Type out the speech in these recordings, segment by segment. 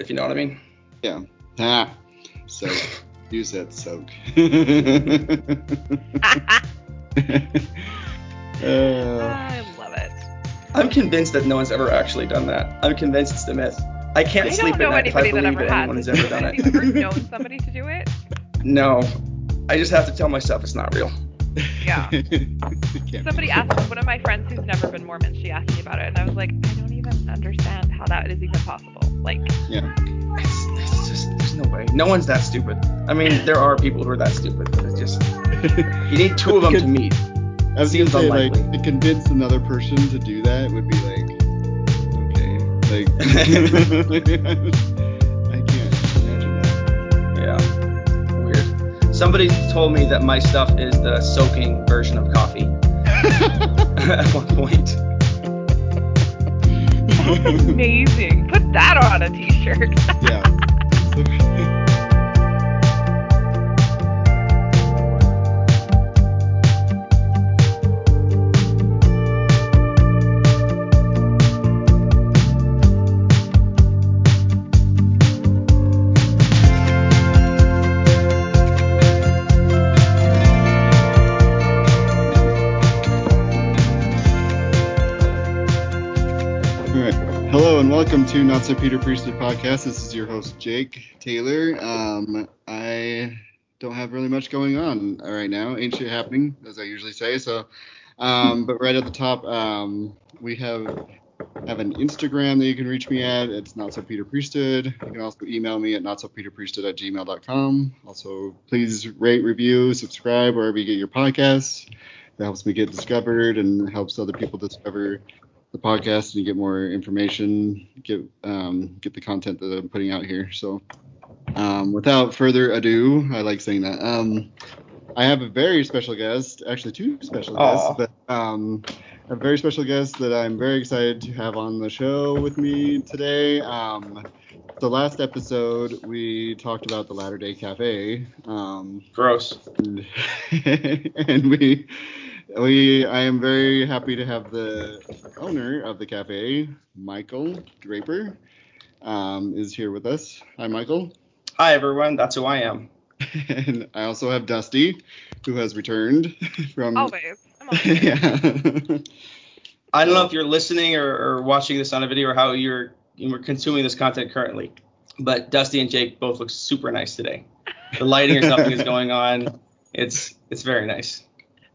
if you know what I mean. Yeah. Ah. So use that soak. Uh, I love it. I'm convinced that no one's ever actually done that. I'm convinced it's a myth. I can't I sleep at night if I anybody that believe ever that has. anyone has ever done Have it. you ever known somebody to do it? No. I just have to tell myself it's not real. Yeah. Somebody be- asked one of my friends who's never been Mormon. She asked me about it, and I was like, I don't even understand how that is even possible. Like, Yeah. It's, it's just, there's no way. No one's that stupid. I mean, there are people who are that stupid, but it's just, you need two of them to meet. I was Seems gonna say unlikely. like to convince another person to do that would be like okay like I can't imagine that. Yeah. Weird. Somebody told me that my stuff is the soaking version of coffee at one point. amazing. Put that on a t-shirt. yeah. welcome to Not So Peter Priesthood podcast. This is your host Jake Taylor. Um, I don't have really much going on right now. Ain't shit happening, as I usually say. So, um, but right at the top, um, we have have an Instagram that you can reach me at. It's Not So Peter Priesthood. You can also email me at notsopeterpriesthood at gmail.com. Also, please rate, review, subscribe wherever you get your podcasts. That helps me get discovered and helps other people discover the podcast and get more information, get um, get the content that I'm putting out here. So, um, without further ado, I like saying that. Um, I have a very special guest, actually two special guests, Aw. but um, a very special guest that I'm very excited to have on the show with me today. Um, the last episode we talked about the Latter Day Cafe. Um, Gross. and, and we we I am very happy to have the owner of the cafe, Michael Draper, um, is here with us. Hi, Michael. Hi, everyone. That's who I am. And I also have Dusty, who has returned from. Always. I'm always. yeah. I don't know if you're listening or, or watching this on a video or how you're you're consuming this content currently, but Dusty and Jake both look super nice today. The lighting or something is going on. It's it's very nice.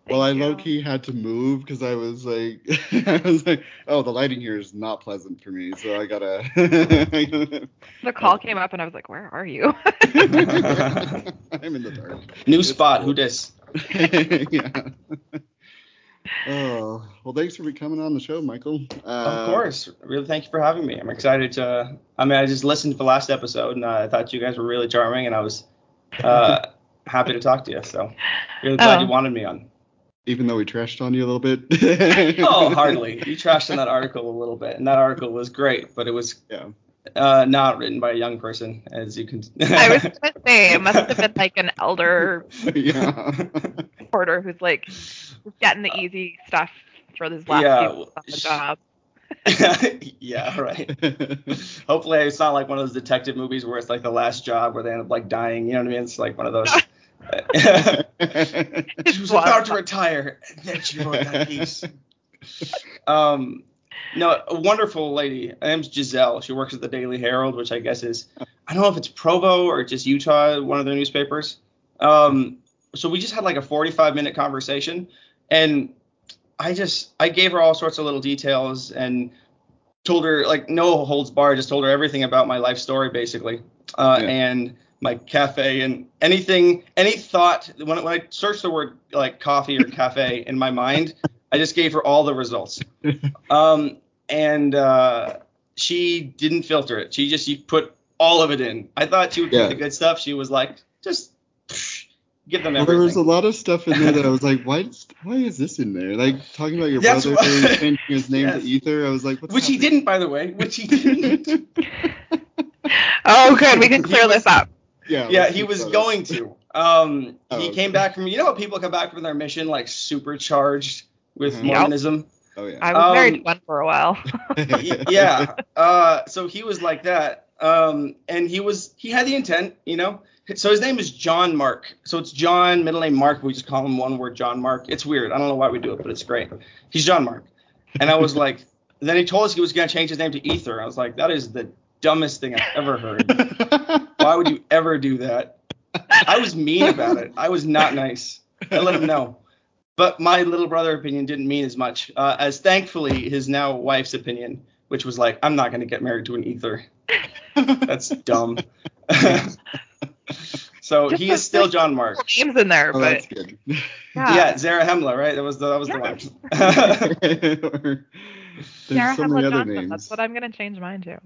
Well, I Thank low key had to move because I was like, I was like, oh, the lighting here is not pleasant for me, so I gotta. The call came up, and I was like, "Where are you?" I'm in the dark. New It's spot. cool. Who dis? yeah. Oh, well, thanks for coming on the show, Michael. Uh, Of course. Really, thank you for having me. I'm excited to. I mean, I just listened to the last episode and uh, I thought you guys were really charming, and I was uh, happy to talk to you. So, really glad Oh. you wanted me on. Even though we trashed on you a little bit. Oh, hardly. You trashed on that article a little bit, and that article was great, but it was Yeah. uh, not written by a young person, as you can. I was gonna say it must have been like an elder yeah. reporter who's like getting the easy stuff for this last Yeah, few on the job. yeah, right. Hopefully, it's not like one of those detective movies where it's like the last job where they end up like dying. You know what I mean? It's like one of those. She was about to retire, and then she wrote that piece. Um, no, a wonderful lady. Her name's Giselle. She works at the Daily Herald, which I guess is, I don't know if it's Provo or just Utah, one of their newspapers. Um, so we just had like a 45 minute conversation, and I just I gave her all sorts of little details and told her like no holds bar, just told her everything about my life story basically, uh, Yeah. and my cafe and anything, any thought when, when I searched the word like coffee or cafe in my mind, I just gave her all the results. Um, and uh, she didn't filter it. She just she put all of it in. I thought she would pick Yeah. the good stuff. She was like just psh, give them Well, there was a lot of stuff in there that I was like, why, is- why is this in there? Like talking about your That's brother what- changing his name Yes. to Ether. I was like, what's which he didn't, by the way. Which he didn't. Oh, good. We can clear this up. Yeah. yeah, he was that going to. Um, Oh, he okay. came back from. You know how people come back from their mission like supercharged with Mhm. Yep. Mormonism. Oh yeah. I was married Um, to one for a while. Yeah. Uh, so he was like that. Um, and he was he had the intent, you know. So his name is John Mark. So it's John, middle name Mark. We just call him one word John Mark. It's weird. I don't know why we do it, but it's great. He's John Mark. And I was like, then he told us he was gonna change his name to Ether. I was like, that is the dumbest thing I've ever heard. why would you ever do that? I was mean about it. I was not nice. I let him know. But my little brother opinion didn't mean as much uh, as thankfully his now wife's opinion, which was like, I'm not going to get married to an ether. That's dumb. so Just he is still John Mark. names in there, Oh, but that's good. yeah. Yeah, Zarahemla, right? That was the that was Yes. the one. Or- There's Sarah so Hemla many other Johnson. names. That's what I'm gonna change mine to.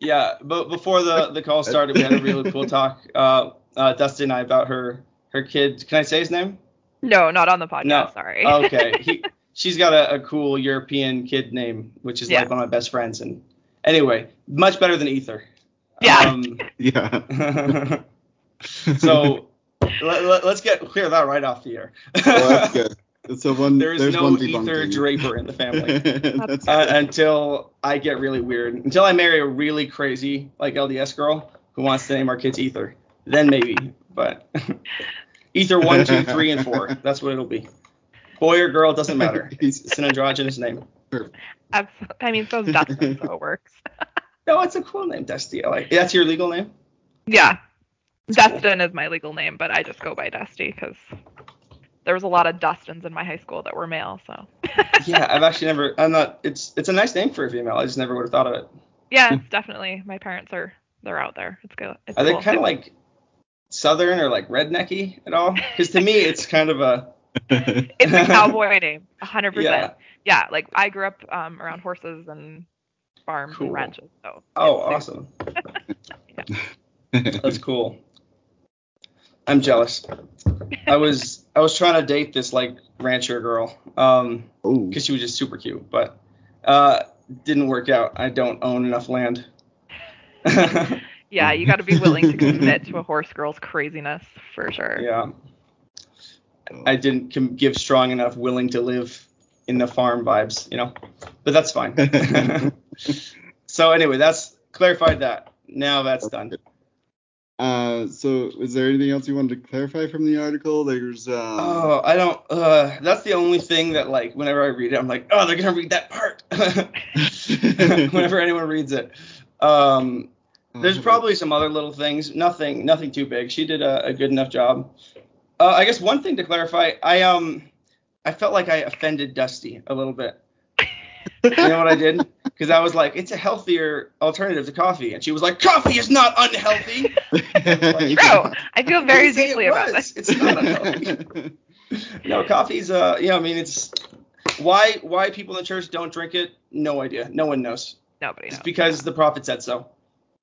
yeah, but before the the call started, we had a really cool talk, uh, uh, Dustin and I, about her her kid. Can I say his name? no, not on the podcast. No. Sorry. okay. He, she's got a, a cool European kid name, which is Yeah. like one of my best friends. And anyway, much better than Ether. Yeah. Um, Yeah. so let, us get clear that right off the air. well, that's good. So one, There is there's no one Ether debunking. Draper in the family. Uh, until I get really weird. Until I marry a really crazy like LDS girl who wants to name our kids Ether. Then maybe. But Ether one, two, three, and four. That's what it'll be. Boy or girl doesn't matter. It's, it's an androgynous name. Abs- I mean, so is Dustin, so it works. No, it's a cool name, Dusty. I like. That's your legal name. Yeah. That's cool. Dustin is my legal name, but I just go by Dusty because there was a lot of Dustins in my high school that were male. So Yeah, I've actually never. I'm not. It's it's a nice name for a female. I just never would have thought of it. yeah, it's definitely my parents are they're out there. It's good. It's Are they cool. kind of like southern or like rednecky at all? Because to me, it's kind of a. It's a cowboy name, hundred Yeah. percent. Yeah, like I grew up um, around horses and farms Cool. and ranches. So Oh, awesome. That's cool. I'm jealous. I was I was trying to date this like rancher girl, um, because she was just super cute, but uh, didn't work out. I don't own enough land. Yeah, you got to be willing to commit to a horse girl's craziness for sure. yeah, I didn't com- give strong enough willing to live in the farm vibes, you know, but that's fine. so anyway, that's clarified that. Now that's done. Uh, so is there anything else you wanted to clarify from the article? There's um. Oh, I don't. Uh, that's the only thing that like whenever I read it, I'm like, oh, they're gonna read that part. whenever anyone reads it. Um, there's probably some other little things. Nothing, nothing too big. She did a, a good enough job. Uh, I guess one thing to clarify, I um, I felt like I offended Dusty a little bit. You know what I did? Because I was like, it's a healthier alternative to coffee, and she was like, coffee is not unhealthy. True. I feel very Didn't say deeply it about was. this. It's not unhealthy. no, coffee's uh, yeah, I mean, it's why why people in the church don't drink it. No idea. No one knows. Nobody It's knows. because the prophet said so.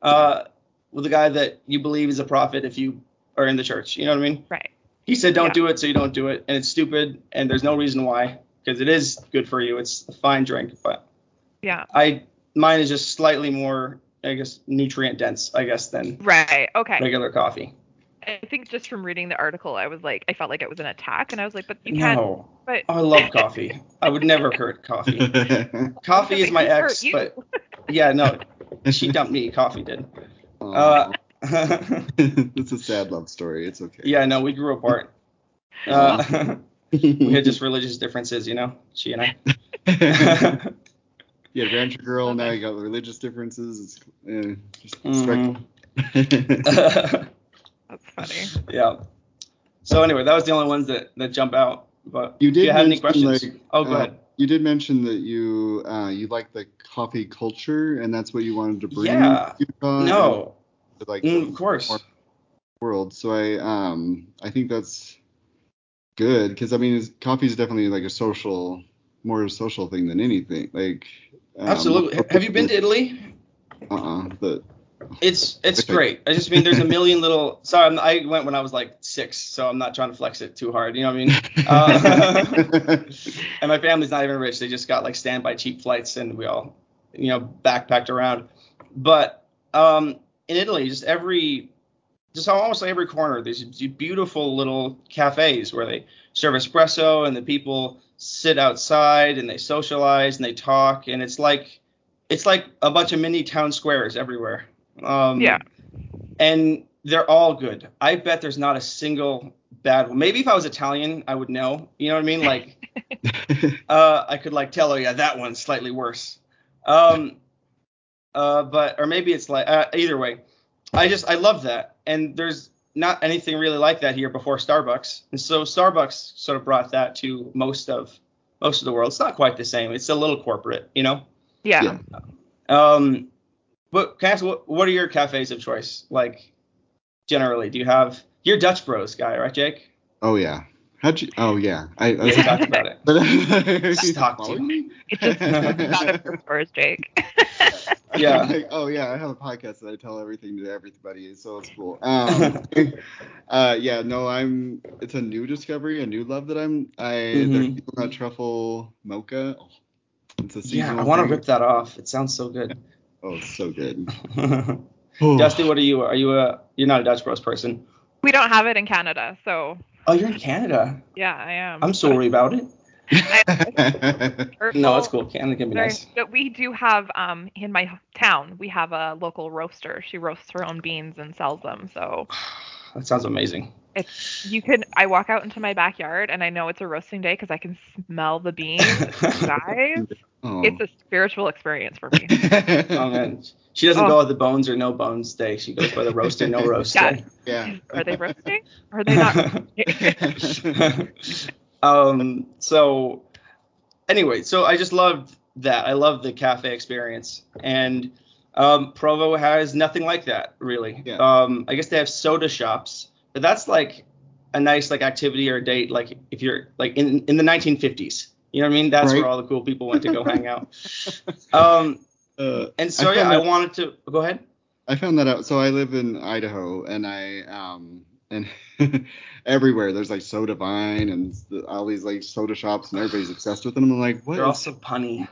Uh, with the guy that you believe is a prophet if you are in the church. You know what I mean? Right. He said don't Yeah. do it, so you don't do it, and it's stupid, and there's no reason why, because it is good for you. It's a fine drink, but Yeah. I mine is just slightly more, I guess, nutrient dense, I guess, than Right. Okay. regular coffee. I think just from reading the article, I was like, I felt like it was an attack, and I was like, but you can't. No, But I love coffee. I would never hurt coffee. Coffee is my ex, but yeah, no, she dumped me. Coffee did. Uh, it's a sad love story. It's okay. yeah, no, we grew apart. Uh, we had just religious differences, you know, she and I. you had rancher girl. Now you got religious differences. It's uh, just Mhm. That's funny. yeah. So anyway, that was the only ones that, that jump out. But You if did you had any questions? like, oh, go uh, ahead. You did mention that you uh, you like the coffee culture, and that's what you wanted to bring. Yeah. to Utah No, to, like mm, of course. world. So I um I think that's good because I mean coffee is definitely like a social more a social thing than anything. Like um, Absolutely. Have you been to Italy? Uh-uh. But It's it's great. I just mean there's a million little. Sorry, I'm, I went when I was like six, so I'm not trying to flex it too hard. You know what I mean? Uh, and my family's not even rich. They just got like standby cheap flights, and we all, you know, backpacked around. But um, in Italy, just every, just almost every corner, there's these beautiful little cafes where they serve espresso, and the people sit outside and they socialize and they talk, and it's like, it's like a bunch of mini town squares everywhere. Um, Yeah. And they're all good. I bet there's not a single bad one. Maybe if I was Italian, I would know. You know what I mean? Like, uh, I could like tell, oh yeah, that one's slightly worse. Um, uh, but or maybe it's like uh, either way. I just I love that, and there's not anything really like that here before Starbucks, and so Starbucks sort of brought that to most of most of the world. It's not quite the same. It's a little corporate, you know. Yeah. Yeah. Um, but can I ask what, what are your cafes of choice like? Generally, do you have you're Dutch Bros guy, right, Jake? oh yeah. How'd you? Oh yeah. I, I We was talked about it. But Stalked you. Following me? It just out of your stores, Jake. Yeah. Like, oh yeah, I have a podcast that I tell everything to everybody, so it's cool. Um, uh, yeah, no, I'm. It's a new discovery, a new love that I'm. I Mhm. there's hazelnut truffle mocha. Oh, it's a seasonal Yeah, I want to rip that off. It sounds so good. Oh, it's so good. Dusty, what are you? Are you a? You're not a Dutch Bros person. we don't have it in Canada, so Oh, you're in Canada. yeah, I am. I'm sorry about it. Or- No, it's cool. Canada can be Sorry, nice. But we do have um in my town we have a local roaster. She roasts her own beans and sells them. So That sounds amazing. it's you can I walk out into my backyard and I know it's a roasting day because I can smell the beans. Guys, oh. it's a spiritual experience for me. Oh man, she doesn't Oh. go with the bones or no bones day. She goes by the roast or no roast Yeah. day. yeah. Are they roasting? Or are they not? Um. So, anyway, so I just loved that. I love the cafe experience, and um, Provo has nothing like that really. Yeah. Um. I guess they have soda shops, but that's like a nice like activity or a date. Like if you're like in in the 1950s. You know what I mean? That's Right. where all the cool people went to go hang out. Um, Uh, and so I yeah, I wanted to go ahead. I found that out. So I live in Idaho, and I um and everywhere there's like Soda Vine and the, all these like soda shops, and everybody's obsessed with them. And I'm like, what? They're is- also punny.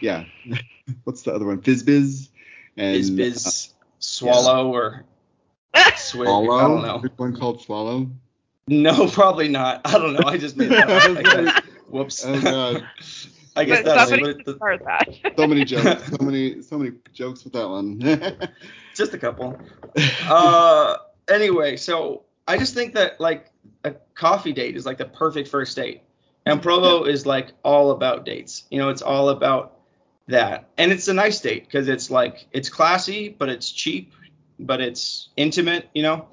Yeah. What's the other one? Fizbiz. And Biz Biz Swallow or Swig. Swallow. I don't know. There's one called Swallow. No, probably not. I don't know. I just made that up. I. Whoops. Oh god. I guess but that's somebody what should it, start that. So many jokes. So many. So many jokes with that one. just a couple. Uh, anyway, so I just think that like a coffee date is like the perfect first date, and mm-hmm. Provo is like all about dates. You know, it's all about that, and it's a nice date because it's like it's classy, but it's cheap, but it's intimate. You know.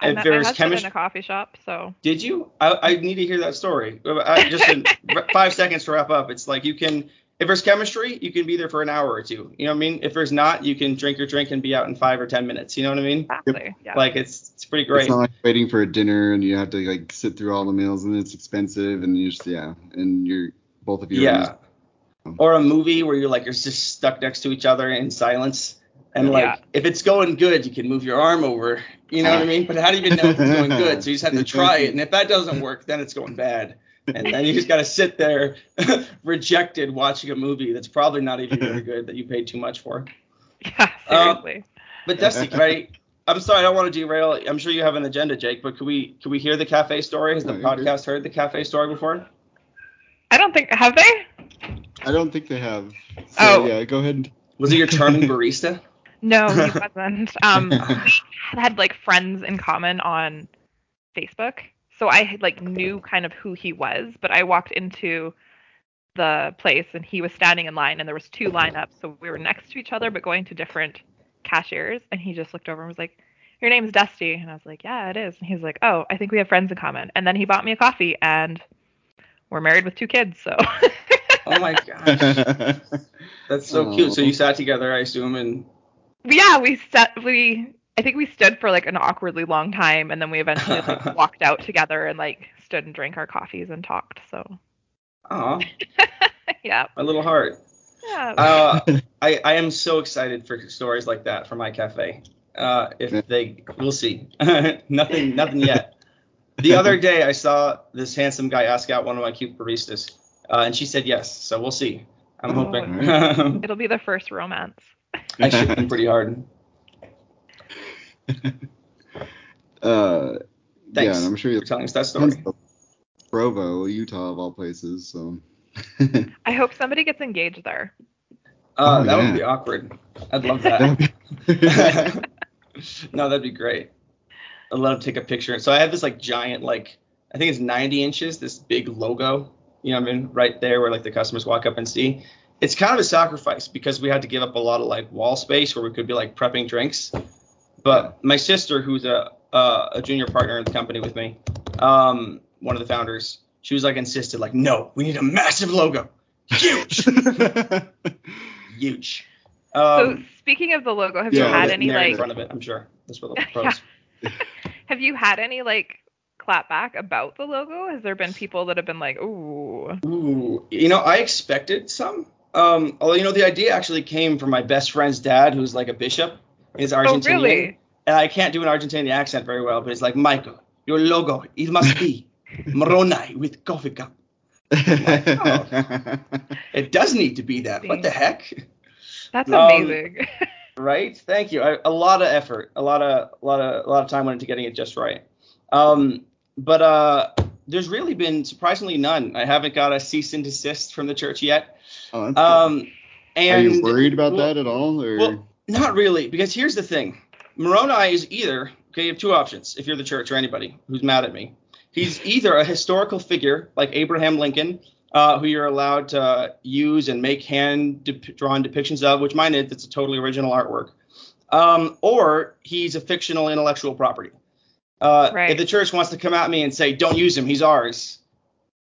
I If met my husband chemistry- in a coffee shop, so Did you? I, I need to hear that story. Uh, I, just in five seconds to wrap up. It's like you can, if there's chemistry, you can be there for an hour or two. You know what I mean? If there's not, you can drink your drink and be out in five or ten minutes. You know what I mean? exactly. Yeah. Like it's it's pretty great. It's great. not like waiting for a dinner and you have to like sit through all the meals and it's expensive and you just yeah and you're both of you are Yeah. Or a movie where you're like you're just stuck next to each other in silence. And like Yeah. if it's going good, you can move your arm over. You know what I mean? But how do you even know if it's going good? So you just have to try it. And if that doesn't work, then it's going bad. And then you just got to sit there rejected watching a movie that's probably not even very good that you paid too much for. yeah. Uh, Seriously. But Dusty, can I? I'm sorry, I don't want to derail. I'm sure you have an agenda, Jake. But could we could we hear the cafe story? Has the Oh, good. podcast heard the cafe story before? I don't think have they? I don't think they have. So Oh. yeah, go ahead. Was it your charming barista? No, he wasn't. Um, we had like friends in common on Facebook, so I like knew kind of who he was. But I walked into the place and he was standing in line, and there was two lineups, so we were next to each other but going to different cashiers. And he just looked over and was like, "Your name's Dusty," and I was like, "Yeah, it is." And he was like, "Oh, I think we have friends in common." And then he bought me a coffee, and we're married with two kids, so. Oh my gosh, that's so Oh. cute. So you sat together, I assume, and yeah, we sat we I think we stood for like an awkwardly long time and then we eventually like walked out together and like stood and drank our coffees and talked. So oh, yeah. my little heart. Yeah. Uh, I I am so excited for stories like that for my cafe. Uh, if they, we'll see. nothing, nothing yet. The other day, I saw this handsome guy ask out one of my cute baristas, uh, and she said yes. So we'll see. I'm Oh. hoping. It'll be the first romance. I shoot him pretty hard. uh, yeah, Thanks and I'm sure you're telling us that story. Provo, Utah of all places. So I hope somebody gets engaged there. Uh, Oh, that yeah. would be awkward. I'd love That'd that. be- no, that'd be great. I'd love to take a picture. So I have this like giant, like I think it's 90 inches, this big logo. You know what I mean? Right there where like the customers walk up and see. It's kind of a sacrifice because we had to give up a lot of like wall space where we could be like prepping drinks. But my sister, who's a uh, a junior partner in the company with me, um, one of the founders, she was like insisted, like, no, we need a massive logo, huge, huge. so Um, speaking of the logo, have yeah, you had the any narrative in like front of it, I'm sure. That's what the Yeah. pros. have you had any like clapback about the logo? Has there been people that have been like, ooh, Ooh, you know, I expected some. Um, although you know, the idea actually came from my best friend's dad, who's like a bishop. He's oh Argentinian, really? and I can't do an Argentinian accent very well, but it's like Michael, your logo, it must be Moroni with coffee cup. It does need to be that. What the heck? That's Um, amazing. Right? Thank you. I, a lot of effort, a lot of, a lot of, a lot of time went into getting it just right. Um, but uh, there's really been surprisingly none. I haven't got a cease and desist from the church yet. Oh, that's good. Um, Are you worried about well- that at all? Or well, Not really, because here's the thing. Moroni is either okay. You have two options if you're the church or anybody who's mad at me. He's either a historical figure like Abraham Lincoln, uh, who you're allowed to use and make hand dep- drawn depictions of, which mine is. It's a totally original artwork. Um, or he's a fictional intellectual property. Uh, Right. If the church wants to come at me and say, "Don't use him, he's ours,"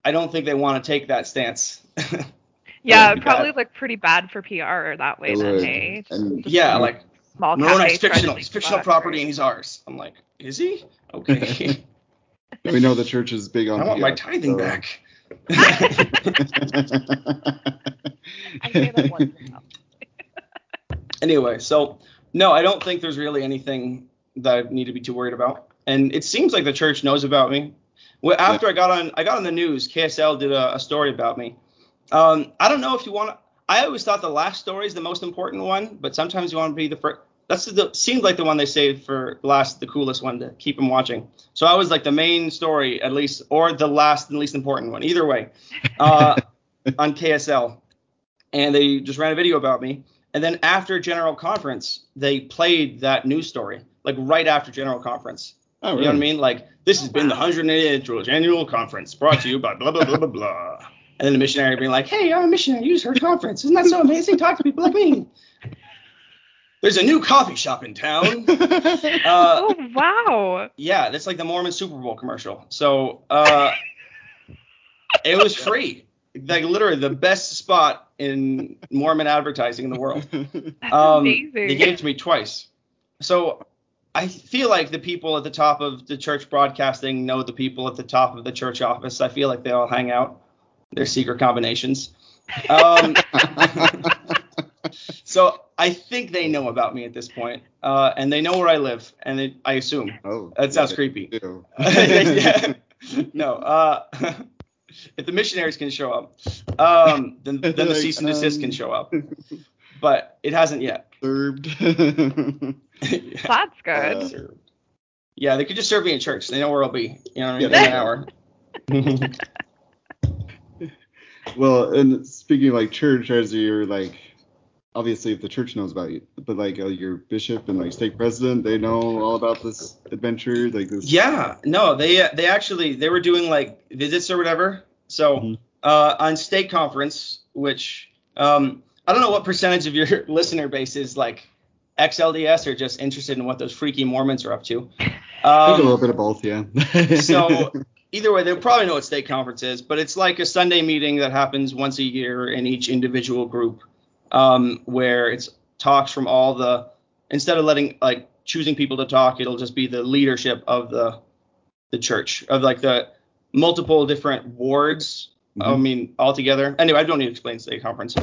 I don't think they want to take that stance. yeah, it'd probably bad. look pretty bad for PR that way It then, would. hey? And yeah, like Small cat Moroni's face fictional. It's fictional property and he's ours. I'm like, is he? Okay. we know the church is big on. I want my tithing so- back. I say that once in a while. anyway, so no, I don't think there's really anything that I need to be too worried about. And it seems like the church knows about me. Well, after I got on, I got on the news. KSL did a, a story about me. Um, I don't know if you want to. I always thought the last story is the most important one, but sometimes you want to be the first. That's the seemed like the one they saved for last, the coolest one to keep them watching. So I was like the main story at least, or the last and least important one. Either way, uh, on KSL, and they just ran a video about me. And then after general conference, they played that news story, like right after general conference. Oh, You know really? what I mean? Like this has Oh, been the wow. 108th annual conference brought to you by blah blah blah blah blah. And then the missionary being like, "Hey, I'm a missionary. You just heard conference. Isn't that so amazing? Talk to people like me." There's a new coffee shop in town. Uh, oh wow. yeah, that's like the Mormon Super Bowl commercial. So uh, it was free. Like literally the best spot in Mormon advertising in the world. That's Um, amazing. They gave it to me twice. So I feel like the people at the top of the church broadcasting know the people at the top of the church office. I feel like they all hang out. Their secret combinations. Um, so I think they know about me at this point, uh, and they know where I live, and it, I assume. oh, That sounds yeah, creepy. Yeah. No. Uh, if the missionaries can show up, um, then, then the Like, cease and desist um, can show up. But it hasn't yet. Served. That's good. Uh, yeah, they could just serve me in church. They know where I'll be. You know, what I mean? In an hour. Well, and speaking of like church, as you're like, obviously if the church knows about you, but like uh, your bishop and like stake president, they know all about this adventure, like this. Yeah, no, they they actually they were doing like visits or whatever. So Mhm. uh, on stake conference, which um, I don't know what percentage of your listener base is like XLDS or just interested in what those freaky Mormons are up to. Think a little Um, bit of both, yeah. so either way, they'll probably know what stake conference is, but it's like a Sunday meeting that happens once a year in each individual group, um, where it's talks from all the instead of letting like choosing people to talk, it'll just be the leadership of the the church of like the multiple different wards. I Mhm. mean, all together. Anyway, I don't need to explain stake conference,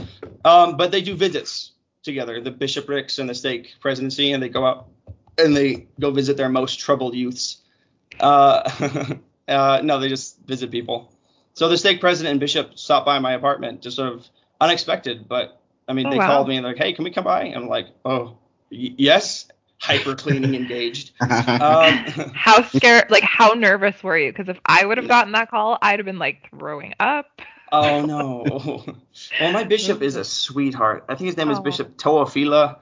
um, but they do visits together, the bishoprics and the stake presidency, and they go out and they go visit their most troubled youths. Uh, uh, no, they just visit people. So the stake president and bishop stopped by my apartment, just sort of unexpected. But I mean, Oh, they wow. called me and they're like, "Hey, can we come by?" And I'm like, "Oh, y- yes." Hyper cleaning engaged. Um, How scared, like how nervous were you? Because if I would have gotten that call, I'd have been like throwing up. oh no. Well, my bishop is a sweetheart. I think his name is Oh. Bishop Toafila.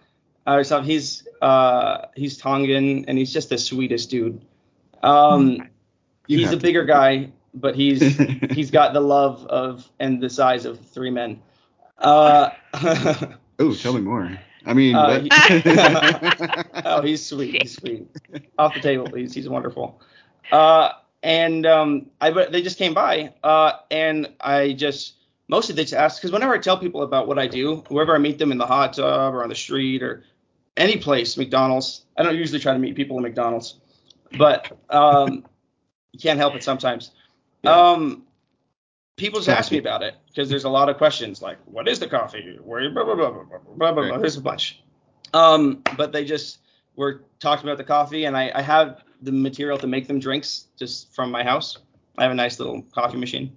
Uh, so he's uh, he's Tongan and he's just the sweetest dude. Um, You he's a bigger guy, but he's he's got the love of and the size of three men. Uh, Oh, tell me more. I mean, Uh, what? oh, he's sweet. He's sweet. Off the table, please. He's wonderful. Uh, and um, I but they just came by, uh, and I just mostly they just asked because whenever I tell people about what I do, wherever I meet them in the hot tub or on the street or any place, McDonald's. I don't usually try to meet people in McDonald's, but um, you can't help it sometimes. Yeah. Um, people just ask me about it because there's a lot of questions like, what is the coffee? Where blah blah blah blah blah blah blah. Right. There's a bunch. Um, but they just were talking about the coffee, and I, I have the material to make them drinks just from my house. I have a nice little coffee machine.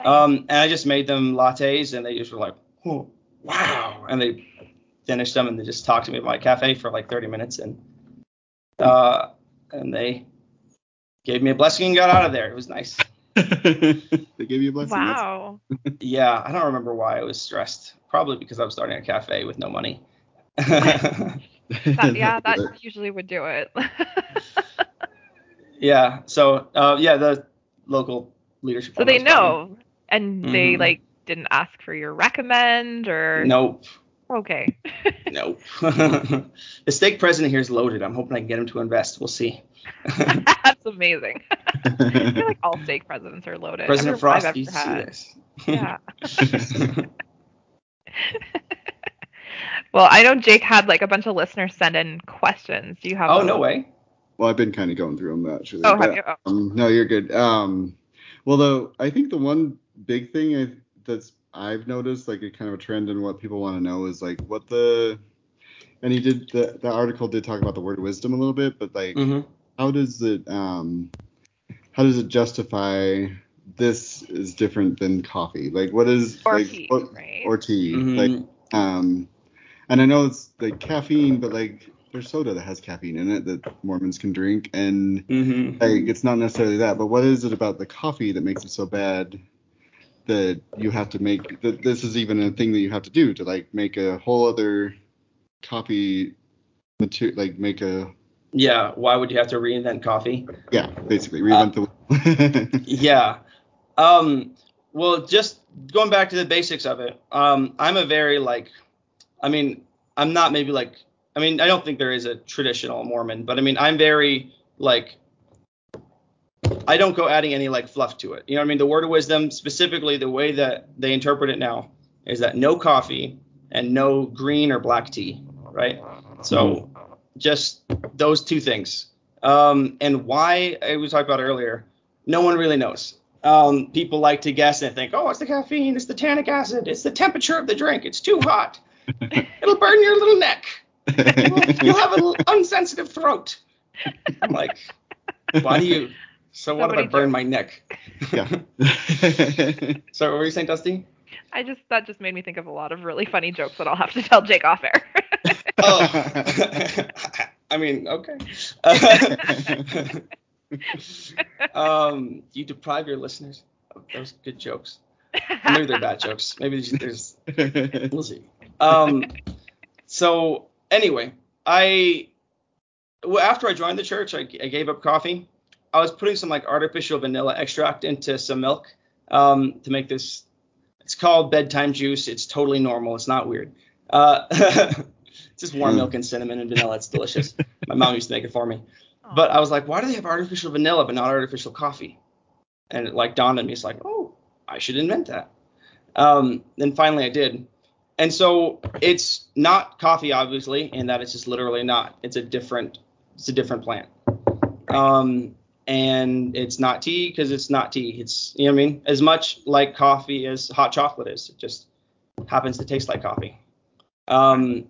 Um, and I just made them lattes, and they just were like, oh, wow. And they finished them, and they just talked to me about my cafe for like 30 minutes, and uh, and they gave me a blessing and got out of there. It was nice. they gave you a blessing. Wow. Yeah, I don't remember why I was stressed. Probably because I was starting a cafe with no money. That, yeah, that usually would do it. yeah. So uh, yeah, the local leadership. so they was fine. know, and they Mhm. like didn't ask for your recommend or. Nope. Okay. Nope. the stake president here is loaded. I'm hoping I can get him to invest. We'll see. That's amazing. I feel like all stake presidents are loaded. President Everyone Frost, I've you had. this. Yeah. Well, I know Jake had like a bunch of listeners send in questions. Do you have? oh those? no way. well, I've been kind of going through them actually. Oh, but, have you? Oh. Um, no, you're good. Um, well, though, I think the one big thing I, that's I've noticed, like a kind of a trend in what people want to know is like what the, and he did the the article did talk about the word wisdom a little bit, but like hmm how does it um, how does it justify this is different than coffee? Like what is Or like tea, what- right? or tea Mhm. like um, and I know it's like caffeine, but like there's soda that has caffeine in it that Mormons can drink, and hmm like it's not necessarily that, but what is it about the coffee that makes it so bad that you have to make that this is even a thing that you have to do to like make a whole other coffee material like make a Yeah. Why would you have to reinvent coffee? yeah basically reinvent the Yeah. Um, well, just going back to the basics of it, um, I'm a very like, I mean, I'm not maybe like, I mean, I don't think there is a traditional Mormon, but I mean, I'm very like, I don't go adding any like fluff to it. You know what I mean? The word of wisdom, specifically the way that they interpret it now, is that no coffee and no green or black tea, right? So just those two things. Um, and why we talked about earlier, no one really knows. Um, people like to guess and think, oh, it's the caffeine, it's the tannic acid, it's the temperature of the drink, it's too hot, it'll burn your little neck, you'll, you'll have an unsensitive throat. I'm like, why do you? So what if I burn joke. my neck? yeah so what were you saying, Dusty? I just that just made me think of a lot of really funny jokes that I'll have to tell Jake off air. Oh, I mean, okay. um, you deprive your listeners of those good jokes. Maybe they're bad jokes. Maybe there's, there's we'll see. Um, so anyway, I well, after I joined the church, I, I gave up coffee. I was putting some like artificial vanilla extract into some milk um, to make this. It's called bedtime juice. It's totally normal. It's not weird. Uh, just warm Mm. milk and cinnamon and vanilla. It's delicious. My mom used to make it for me. But I was like, why do they have artificial vanilla but not artificial coffee? And it like dawned on me, it's like, oh, I should invent that. Um, then finally I did. And so it's not coffee, obviously, in that it's just literally not. It's a different, it's a different plant. Um, and it's not tea because it's not tea. It's you know what I mean. As much like coffee as hot chocolate is. It just happens to taste like coffee. Um,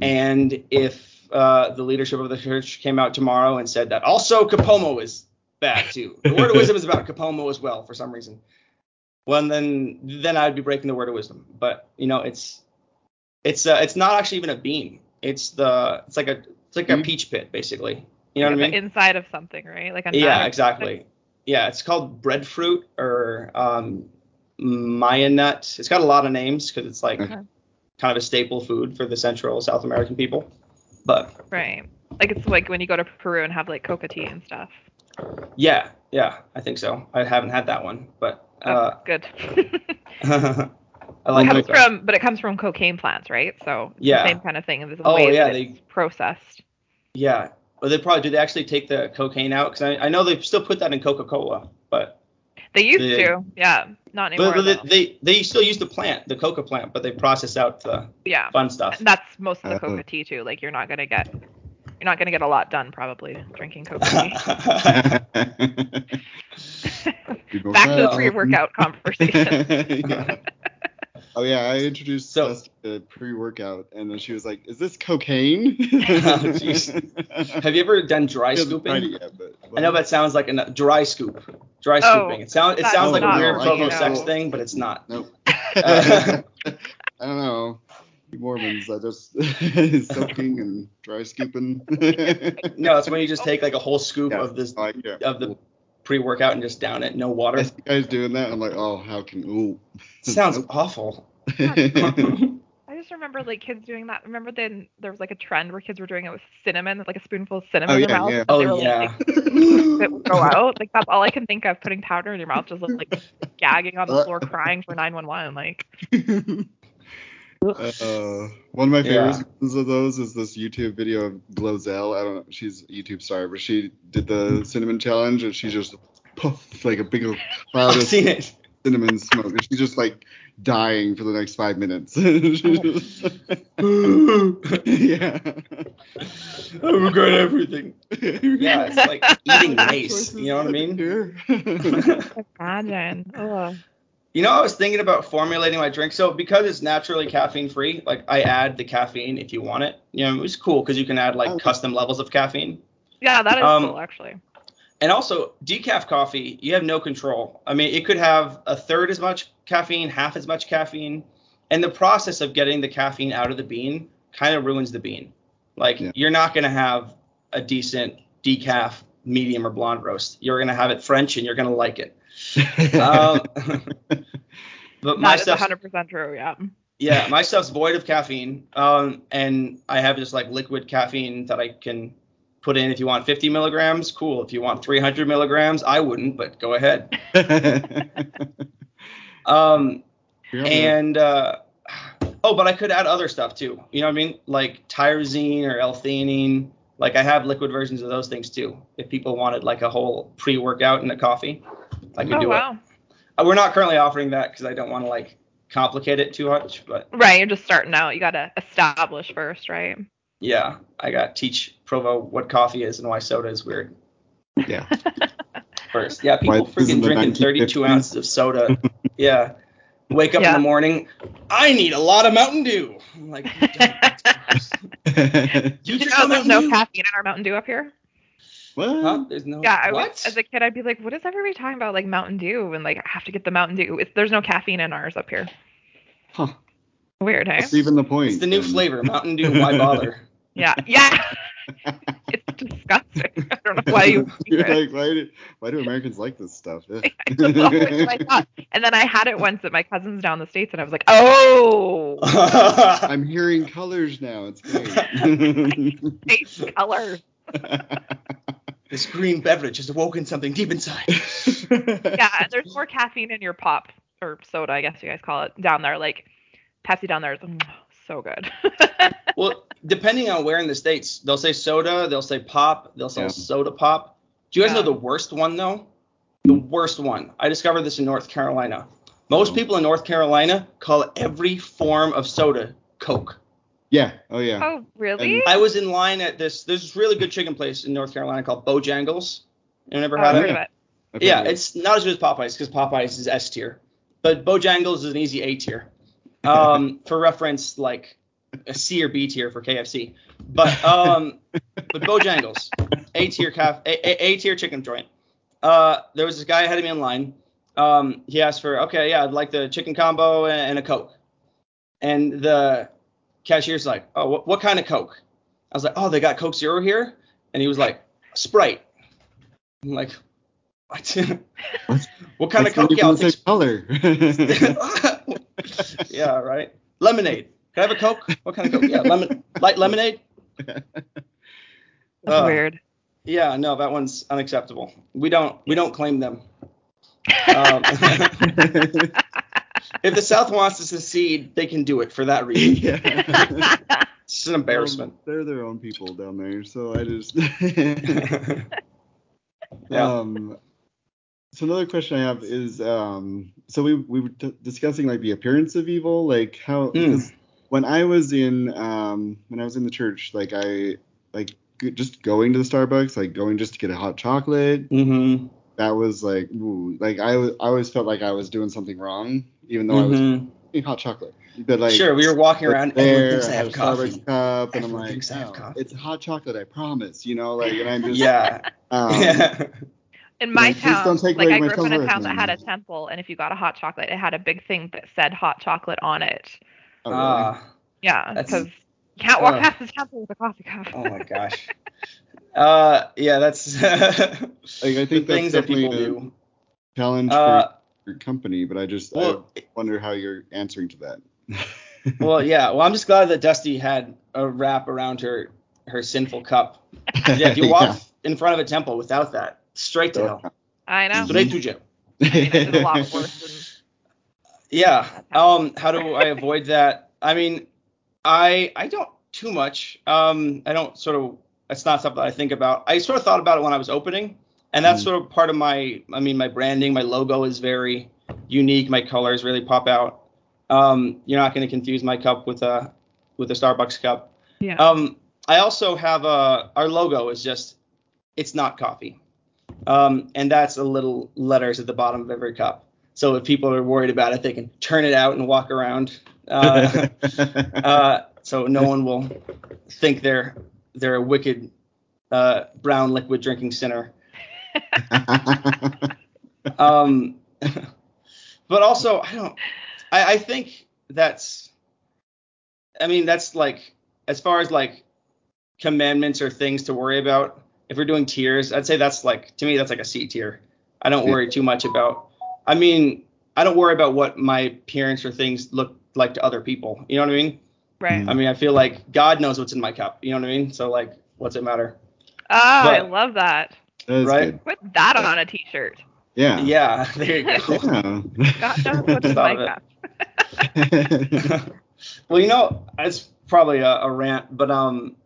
and if uh, the leadership of the church came out tomorrow and said that also Capomo is bad too, the word of wisdom is about Capomo as well for some reason. Well, then then I'd be breaking the word of wisdom. But you know, it's it's uh, it's not actually even a bean. It's the it's like a it's like a Mm. peach pit basically. You know what I mean? inside of something, right? Like a Yeah, exactly. Yeah, it's called breadfruit or um, Maya nut. It's got a lot of names because it's like Okay. Kind of a staple food for the Central South American people. But Right. Like it's like when you go to Peru and have like coca tea and stuff. yeah, yeah, I think so. I haven't had that one, but uh, That's good. I it comes coca. from, but it comes from cocaine plants, right? So it's Yeah. the same kind of thing. There's a Oh, yeah, they- it's processed. Yeah. Well, they probably do. They actually take the cocaine out because I, I know they still put that in Coca Cola, but They used They- to, yeah, not anymore. but, but they, they they still use the plant, the coca plant, but they process out the yeah, fun stuff. and that's most of the Uh, coca tea too. Like you're not gonna get, you're not gonna get a lot done probably drinking coca tea. Back to the pre-workout conversation. Yeah. Oh yeah, I introduced So- Jess to pre-workout, and then she was like, "Is this cocaine?" Oh. Have you ever done dry She hasn't tried scooping? yet, but I know that sounds like a dry scoop. Dry Oh, scooping. It sounds it sounds like a oh, weird what provo I sex thing, but it's not. Nope. I don't know. Mormons, I just soaking and dry scooping. No, it's when you just take like a whole scoop Yeah. of this oh, I like of the pre-workout and just down it, no water. I see guys doing that. I'm like, oh, how can? Ooh. Sounds awful. I just remember like kids doing that. Remember then there was like a trend where kids were doing it with cinnamon, like a spoonful of cinnamon Oh, in their yeah, mouth. yeah. Oh were, yeah. Like, would go out. Like that's all I can think of. Putting powder in your mouth, just like gagging on the uh. floor, crying for 911. Like Uh, one of my favorite Yeah. ones of those is this YouTube video of GloZell. I don't know, she's a YouTube star, but she did the cinnamon challenge and she just puffed like a big cloud of cinnamon smoke. And she's just like dying for the next five minutes. yeah. I regret everything. Yeah, it's like eating ice. You know what I mean? imagine. Ugh. You know, I was thinking about formulating my drink. So because it's naturally caffeine free, like I add the caffeine if you want it. You know, it's cool because you can add like Oh. custom levels of caffeine. Yeah, that is Um, cool actually. And also, decaf coffee, you have no control. I mean, it could have a third as much caffeine, half as much caffeine, and the process of getting the caffeine out of the bean kind of ruins the bean. Like, Yeah. you're not going to have a decent decaf medium or blonde roast. You're going to have it French, and you're going to like it. Um, but my That is stuff's 100% true. Yeah. yeah, my stuff's void of caffeine, um, and I have just like liquid caffeine that I can put in. If you want 50 milligrams, cool. If you want 300 milligrams, I wouldn't, but go ahead. Um, and uh, oh, but I could add other stuff too. You know what I mean? Like tyrosine or L-theanine. Like I have liquid versions of those things too. If people wanted like a whole pre-workout in a coffee, I could Oh do wow. it. Uh, We're not currently offering that because I don't want to like complicate it too much, but Right, you're just starting out. You gotta establish first, right? Yeah, I got to teach Provo what coffee is and why soda is weird yeah. first. Yeah, people this is freaking drinking 32 ounces of soda. yeah. Wake up in the morning, I need a lot of Mountain Dew. I'm like, you don't. you Did you drink know a there's no Dew? caffeine in our Mountain Dew up here? What? Huh? There's no. Yeah, I what? was, as a kid, I'd be like, "What is everybody talking about? Like Mountain Dew?" And like, I have to get the Mountain Dew. It's, there's no caffeine in ours up here. Huh. Weird, eh? hey? That's even the point. it's the new then. flavor, Mountain Dew. Why bother? Yeah, yeah. it's disgusting. I don't know why you. You're like, why do, why do Americans like this stuff? That's always what I. And then I had it once at my cousin's down the states, and I was like, "Oh, I'm hearing colors now. It's great. taste color." This green beverage has awoken something deep inside. Yeah, there's more caffeine in your pop or soda, I guess you guys call it, down there. Like Pepsi down there is mm, so good. Well, depending on where in the states, they'll say soda, they'll say pop, they'll say Yeah. soda pop. Do you guys Yeah. know the worst one though? The worst one. I discovered this in North Carolina. Most Oh. people in North Carolina call every form of soda Coke. Yeah. Oh yeah. oh, really? I was in line at this. There's this really good chicken place in North Carolina called Bojangles. You never Oh, had I've it? of it. I've Yeah, heard of it. it's not as good as Popeyes because Popeyes is S tier, but Bojangles is an easy A tier. Um, for reference, like a C or B tier for KFC, but um, but Bojangles, A tier calf, A, A, A tier chicken joint. Uh, there was this guy ahead of me in line. Um, he asked for okay, yeah, I'd like the chicken combo and, and a Coke, and the cashier's like, oh, what, what kind of Coke? I was like, oh, they got Coke Zero here, and he was like, Sprite. I'm like, what? What? what kind of That's not Coke? even Yeah, I'll the same take color. yeah, right. Lemonade. Can I have a Coke? What kind of Coke? Yeah, lemon, light lemonade. That's Uh, weird. Yeah, no, that one's unacceptable. We don't we don't claim them. Um, if the South wants to secede, they can do it for that reason. yeah. It's an embarrassment. Um, they're their own people down there, so I just. Yeah. Um, so another question I have is, um, so we we were t- discussing like the appearance of evil, like how Mm. 'cause when I was in um when I was in the church, like I like g- just going to the Starbucks, like going just to get a hot chocolate, mm-hmm. that was like ooh, like I was I always felt like I was doing something wrong, even though I was Mhm. eating hot chocolate. But like sure, we were walking around. there, Everyone thinks I I have coffee. Cup, and I'm like, thinks I have "Oh, coffee." it's hot chocolate, I promise, you know, like, and I'm just, Yeah. um, In my Like, please town, don't take like away I my grew up in a town that had a temple, and if you got a hot chocolate, it had a big thing that said hot chocolate on it. oh, really? Ah, Yeah, because you can't walk Ugh. past the temple with a coffee cup. oh my gosh. Uh, yeah, that's like I the think that's things that definitely people a do. challenge Uh, for your company, but I just well, I wonder how you're answering to that. well, yeah. Well, I'm just glad that Dusty had a wrap around her her sinful cup. Yeah, if you walk in front of a temple without that, straight to hell. I know. Straight to jail. I mean, I lot worse Yeah. Um, how do I avoid that? I mean, I I don't too much. Um, I don't sort of. It's not something I think about. I sort of thought about it when I was opening, and that's Mhm. sort of part of my. I mean, my branding, my logo is very unique. My colors really pop out. Um, you're not going to confuse my cup with a with a Starbucks cup. Yeah. Um, I also have a our logo is just it's not coffee, um, and that's a little letters at the bottom of every cup. So if people are worried about it, they can turn it out and walk around. Uh, uh, so no one will think they're they're a wicked uh, brown liquid drinking sinner. Um, but also I don't. I, I think that's. I mean that's like as far as like commandments or things to worry about. If we're doing tiers, I'd say that's like to me that's like a C tier. I don't worry too much about. I mean, I don't worry about what my appearance or things look like to other people. You know what I mean? right. I mean, I feel like God knows what's in my cup. You know what I mean? So like, what's it matter? Oh, I love that. That is Right? good. Put that on a t-shirt. Yeah. Yeah, there you go. Yeah. God knows what's in Thought my of it. cup. well, you know, it's probably a, a rant, but um,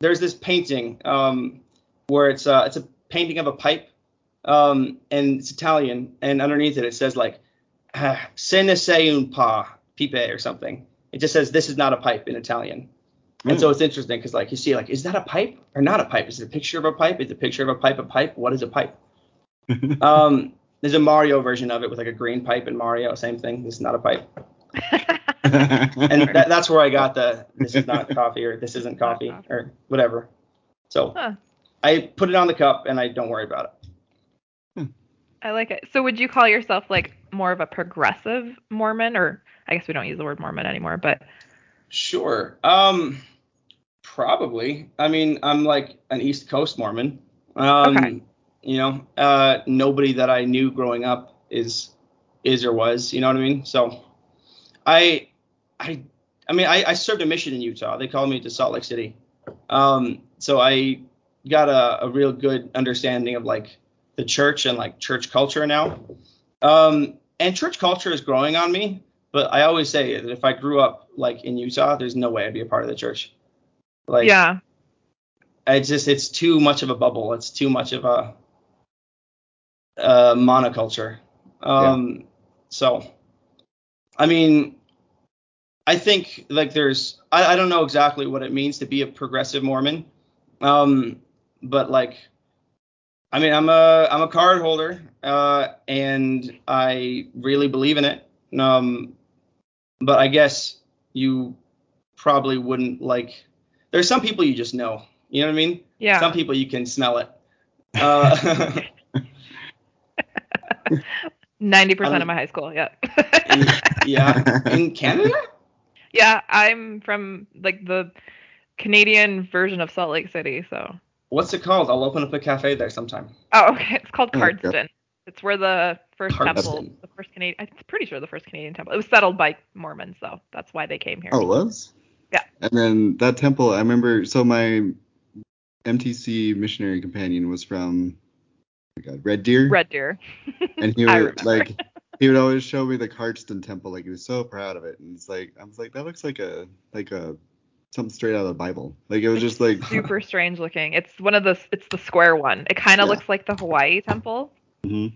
there's this painting um where it's uh it's a painting of a pipe, um, and it's Italian, and underneath it it says like, ah, "Se ne sei un pa pipe" or something. It just says this is not a pipe in Italian. And so it's interesting because like you see like is that a pipe or not a pipe? Is it a picture of a pipe? Is it a picture of a pipe a pipe? What is a pipe? Um, there's a Mario version of it with like a green pipe in Mario, same thing. This is not a pipe. And that, that's where I got the this is not coffee or this isn't coffee coffee. or whatever. So Huh. I put it on the cup and I don't worry about it. I like it. So would you call yourself like more of a progressive Mormon or I guess we don't use the word Mormon anymore, but Sure. Um, probably. I mean, I'm like an East Coast Mormon. Um, Okay. You know, uh, nobody that I knew growing up is is or was. You know what I mean? So, I, I, I mean, I, I served a mission in Utah. They called me to Salt Lake City. Um, so I got a, a real good understanding of like the church and like church culture now. Um, and church culture is growing on me. But I always say that if I grew up like in Utah, there's no way I'd be a part of the church. Like, yeah. I just it's too much of a bubble. It's too much of a, a monoculture. Um, so, I mean, I think like there's I, I don't know exactly what it means to be a progressive Mormon, um, but like, I mean, I'm a I'm a card holder, uh, and I really believe in it. Um, but I guess you probably wouldn't like. There's some people you just know. You know what I mean? Yeah. Some people you can smell it. Uh, Ninety I percent of my high school, yeah. yeah. In Canada? yeah, I'm from like the Canadian version of Salt Lake City, so What's it called? I'll open up a cafe there sometime. Oh, okay. It's called Oh. Cardston. It's where the first Harvested. temple, the first Canadian. I'm pretty sure the first Canadian temple. It was settled by Mormons, though. That's why they came here. Oh, it was? Yeah. And then that temple, I remember, so my MTC missionary companion was from, oh my God, Red Deer. Red Deer. And he would, like, he would always show me the Cardston temple. Like, he was so proud of it. And it's like, I was like, that looks like a, like a, something straight out of the Bible. Like, it was just like, Super strange looking. It's one of the. It's the square one. It kind of Yeah. looks like the Hawaii temple. mhm.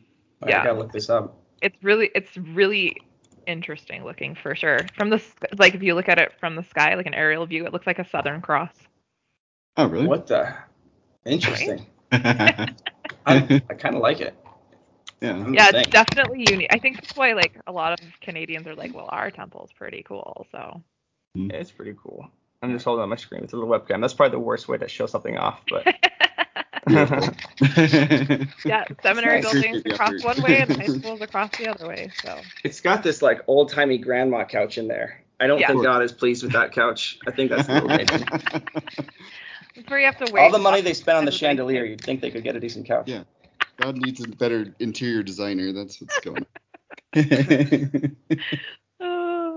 Yeah. I gotta look this up. It's really. It's really interesting looking for sure. From the like, if you look at it from the sky, like an aerial view, it looks like a Southern Cross. oh, really? What the? Interesting. yeah. I, I kind of like it. I'm Yeah, it's definitely unique. I think that's why like a lot of Canadians are like, well, our temple's pretty cool. So hmm. It's pretty cool. I'm just holding on my screen It's a little webcam. That's probably the worst way to show something off, but Beautiful. yeah, seminary buildings across one way and high schools across the other way. So it's got this like old timey grandma couch in there. I don't Yeah. think God is pleased with that couch. I think that's a little dated. where you have to wait. All the money they spent on the chandelier, you'd think they could get a decent couch. Yeah. God needs a better interior designer. That's what's going on.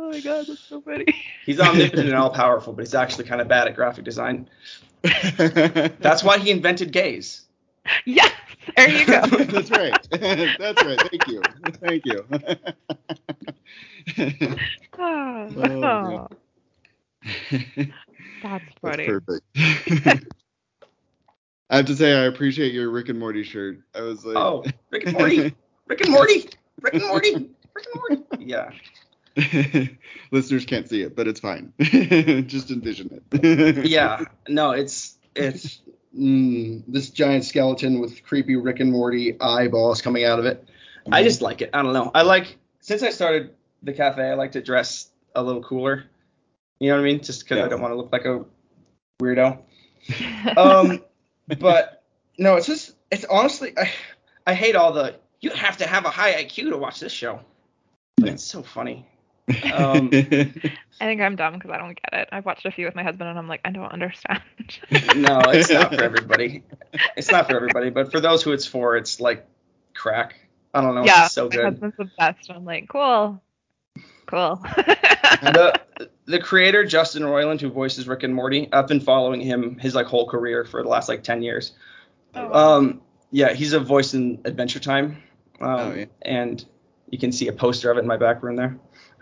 Oh my god, that's so funny. He's omnipotent and all powerful, but he's actually kind of bad at graphic design. That's why he invented gays. yes, there you go. That's right. That's right. Thank you. Thank you. Oh, Oh, that's That's perfect. I have to say I appreciate your Rick and Morty shirt. I was like, Oh, Rick and Morty. Rick and Morty. Rick and Morty. Rick and Morty. Yeah. Listeners can't see it, but it's fine. Just envision it. Yeah. No, it's it's mm, this giant skeleton with creepy Rick and Morty eyeballs coming out of it. I just like it. I don't know. I like since I started the cafe, I like to dress a little cooler. You know what I mean? Just because I don't want to look like a weirdo. um, but no, it's just it's honestly I I hate all the you have to have a high IQ to watch this show. But Yeah. it's so funny. Um, I think I'm dumb because I don't get it. I've watched a few with my husband and I'm like, I don't understand. no, it's not for everybody. It's not for everybody, but for those who it's for, it's like crack. I don't know. yeah, it's so my good. husband's obsessed. I'm like, cool, cool. the the creator Justin Roiland, who voices Rick and Morty, I've been following him his like whole career for the last like ten years. Oh, wow. Um, yeah, he's a voice in Adventure Time. Um, Oh, yeah. And you can see a poster of it in my back room there.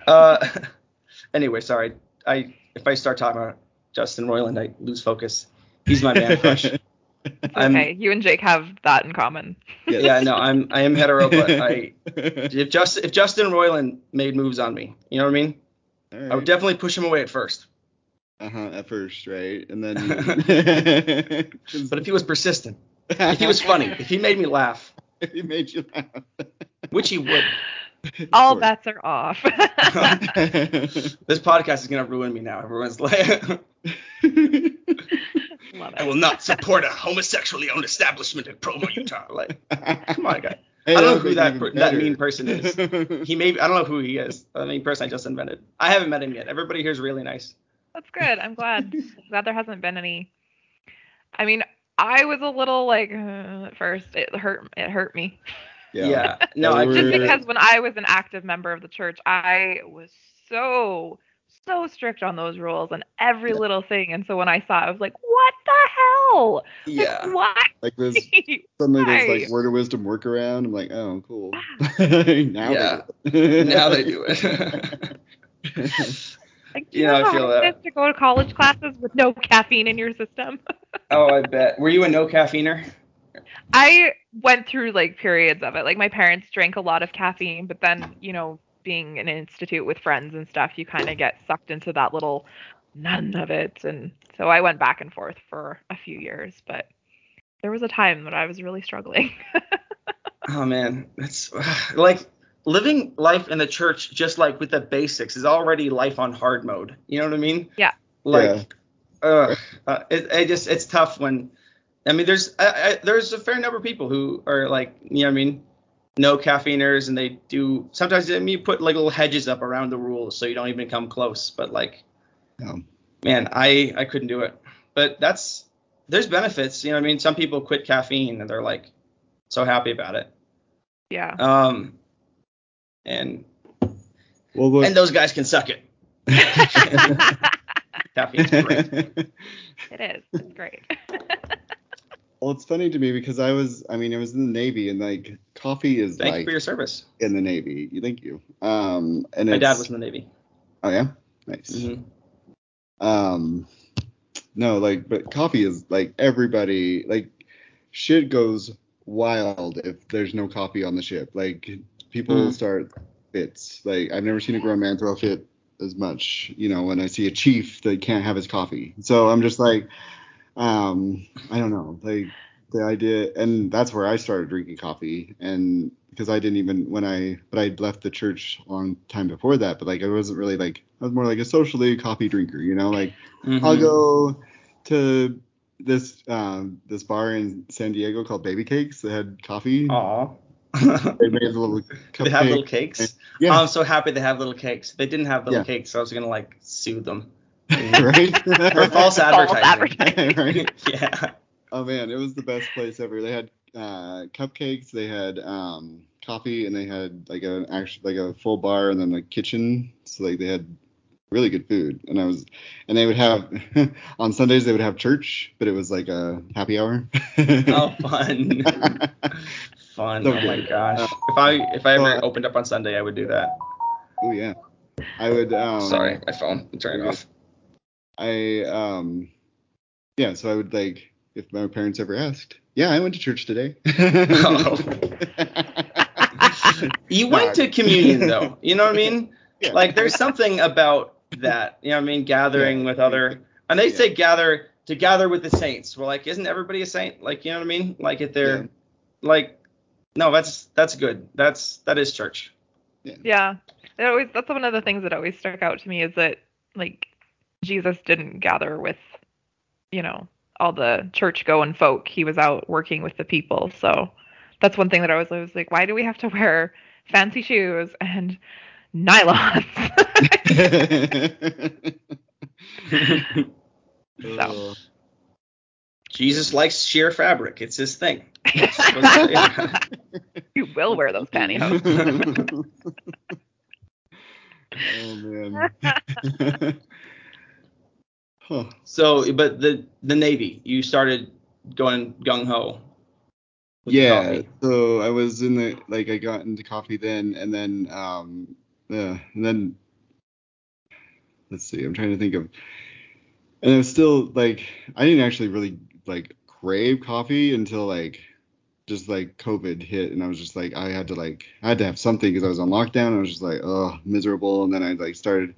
Uh, anyway, sorry. I if I start talking about Justin Roiland, I lose focus. He's my man crush. Okay. You and Jake have that in common. yeah, yeah, no, I'm I am hetero, but I if just if Justin Roiland made moves on me, you know what I mean? All I would definitely push him away at first. uh-huh, at first, right? And then But if he was persistent, if he was funny, if he made me laugh, if he made you laugh. which he would, All course. bets are off. this podcast is gonna ruin me now. Everyone's like, Love I will not support a homosexually owned establishment in Provo, Utah. Like, come on, guy. Hey, I don't know who that per- that mean person is. He may be, I don't know who he is. The mean, person I just invented. I haven't met him yet. Everybody here is really nice. That's good. I'm glad. glad there hasn't been any. I mean, I was a little like uh, at first. It hurt. It hurt me. Yeah. No, Yeah, I Just because when I was an active member of the church, I was so so strict on those rules and every little thing. And so when I saw, it, I was like, "What the hell? Like, yeah. what?" Like this suddenly there's like word of wisdom workaround. I'm like, oh, cool. now Yeah. they do it. now they do it. Like, do You you know, know, I feel how hard it that. is to go to college classes with no caffeine in your system? oh, I bet. Were you a no caffeiner? I went through like periods of it. Like my parents drank a lot of caffeine, but then, you know, being in an institute with friends and stuff, you kind of get sucked into that little none of it. And so I went back and forth for a few years, but there was a time that I was really struggling. Oh man, it's like living life in the church just like with the basics is already life on hard mode. You know what I mean? Yeah. Like, ugh, uh, it, it just it's tough when, I mean, there's I, I, there's a fair number of people who are like, you know what I mean, no caffeiners, and they do sometimes I mean, you put like little hedges up around the rules so you don't even come close. But like, Yeah. man, I I couldn't do it. But that's there's benefits. You know what I mean? Some people quit caffeine and they're like so happy about it. yeah. Um, and Well, what, and those guys can suck it. Caffeine's great. It is. It's great. Well, it's funny to me because I was, I mean, I was in the Navy and like coffee is Thank you like for your service. in the Navy. Thank you. Um, and My dad was in the Navy. Oh yeah, nice. Mhm. Um, no, like, but coffee is like everybody, like, shit goes wild if there's no coffee on the ship. Like, people Mm. start fits. Like, I've never seen a grown man throw a fit as much, you know, when I see a chief that can't have his coffee. So I'm just like, um, I don't know, like the idea, and that's where I started drinking coffee, and because I didn't even when I, but I'd left the church a long time before that, but like I wasn't really like I was more like a socially coffee drinker, you know, like Mhm. I'll go to this um this bar in San Diego called Baby Cakes. They had coffee. Aw. They made a little cupcake. they have little cakes. Yeah, Oh, I'm so happy they have little cakes. They didn't have little Yeah. cakes, so I was gonna like sue them right. for false advertising. advertising. right. yeah. Oh man, it was the best place ever. They had uh, cupcakes, they had um, coffee, and they had like an actual like a full bar and then a kitchen. So like they had really good food. And I was, and they would have on Sundays they would have church, but it was like a happy hour. Oh, fun. Fun. So oh my gosh. Uh, if I if I ever well, opened up on Sunday, I would do that. oh yeah, I would. Um, Sorry, my phone. Turning it off. I um yeah, so I would like if my parents ever asked, yeah, I went to church today. Oh. You went to communion though. You know what I mean? Yeah. Like there's something about that. You know what I mean? Gathering Yeah. with other and they Yeah. say gather to gather with the saints. We're like, isn't everybody a saint? Like, you know what I mean? Like if they're Yeah. like no, that's that's good. That's that is church. Yeah. It always that's one of the things that always stuck out to me is that like Jesus didn't gather with, you know, all the church going folk. He was out working with the people. So that's one thing that I was always like, why do we have to wear fancy shoes and nylons? Oh, Jesus likes sheer fabric. It's his thing. Yeah. you will wear those pantyhose. oh man. Huh. So, but the the Navy, you started going gung ho. Yeah, so I was in the like I got into coffee then and then um yeah, and then let's see, I'm trying to think of and I was still like I didn't actually really like crave coffee until like just like COVID hit and I was just like I had to like I had to have something because I was on lockdown. I was just like oh miserable and then I like started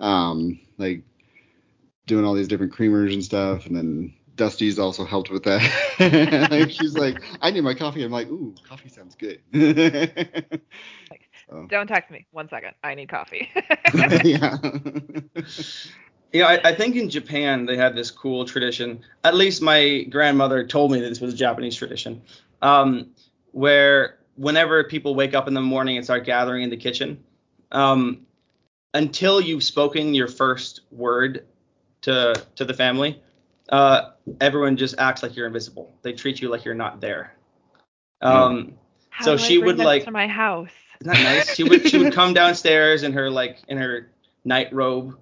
um like doing all these different creamers and stuff and then Dusty's also helped with that. like she's like I need my coffee. I'm like ooh coffee sounds good. so, Don't text me. One second. I need coffee. yeah. Yeah, I, I think in Japan they have this cool tradition. At least my grandmother told me that this was a Japanese tradition, um, where whenever people wake up in the morning and start gathering in the kitchen, um, until you've spoken your first word to to the family, uh, everyone just acts like you're invisible. They treat you like you're not there. Um, How So do I she bring would, like- to my house. Isn't that nice? She would she would come downstairs in her like in her night robe.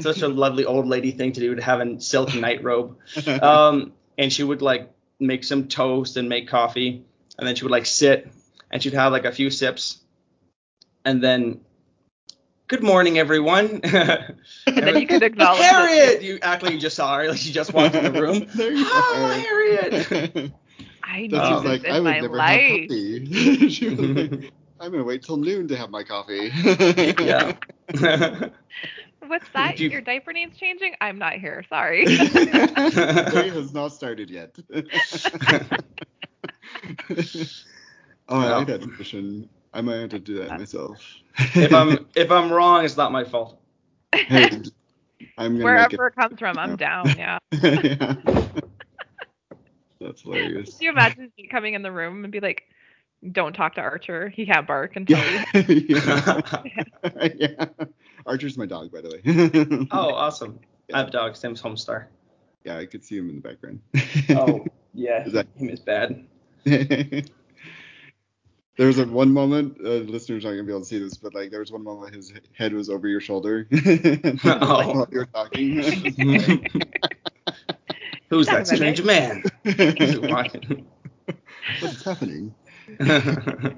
Such a lovely old lady thing to do to have a silk night robe. Um, and she would like make some toast and make coffee, and then she would like sit and she'd have like a few sips, and then, good morning everyone. And then you could acknowledge that- Harriet. You act like you just saw her, like she just walked in the room. There you Oh, are. Harriet. I need Dusty's Um, this like, in I would my never life. have coffee. She was like, I'm gonna wait till noon to have my coffee. yeah. What's that? You- Your diaper needs changing? I'm not here. Sorry. the day has not started yet. oh, I No. like that tradition. I might have to do that myself. If I'm if I'm wrong, it's not my fault. hey, I'm gonna Wherever it comes from, I'm down. Yeah. yeah. That's hilarious. Can you imagine me coming in the room and be like, "Don't talk to Archer. He can't bark until you." yeah. yeah. yeah. Archer's my dog, by the way. Oh, awesome. I have a dog. His name's Homestar. yeah, I could see him in the background. Oh, yeah. Is that- Him is bad. There was a one moment, uh, listeners aren't gonna be able to see this, but like there was one moment his head was over your shoulder. Oh. while you were talking. Who's That that strange man? What's happening?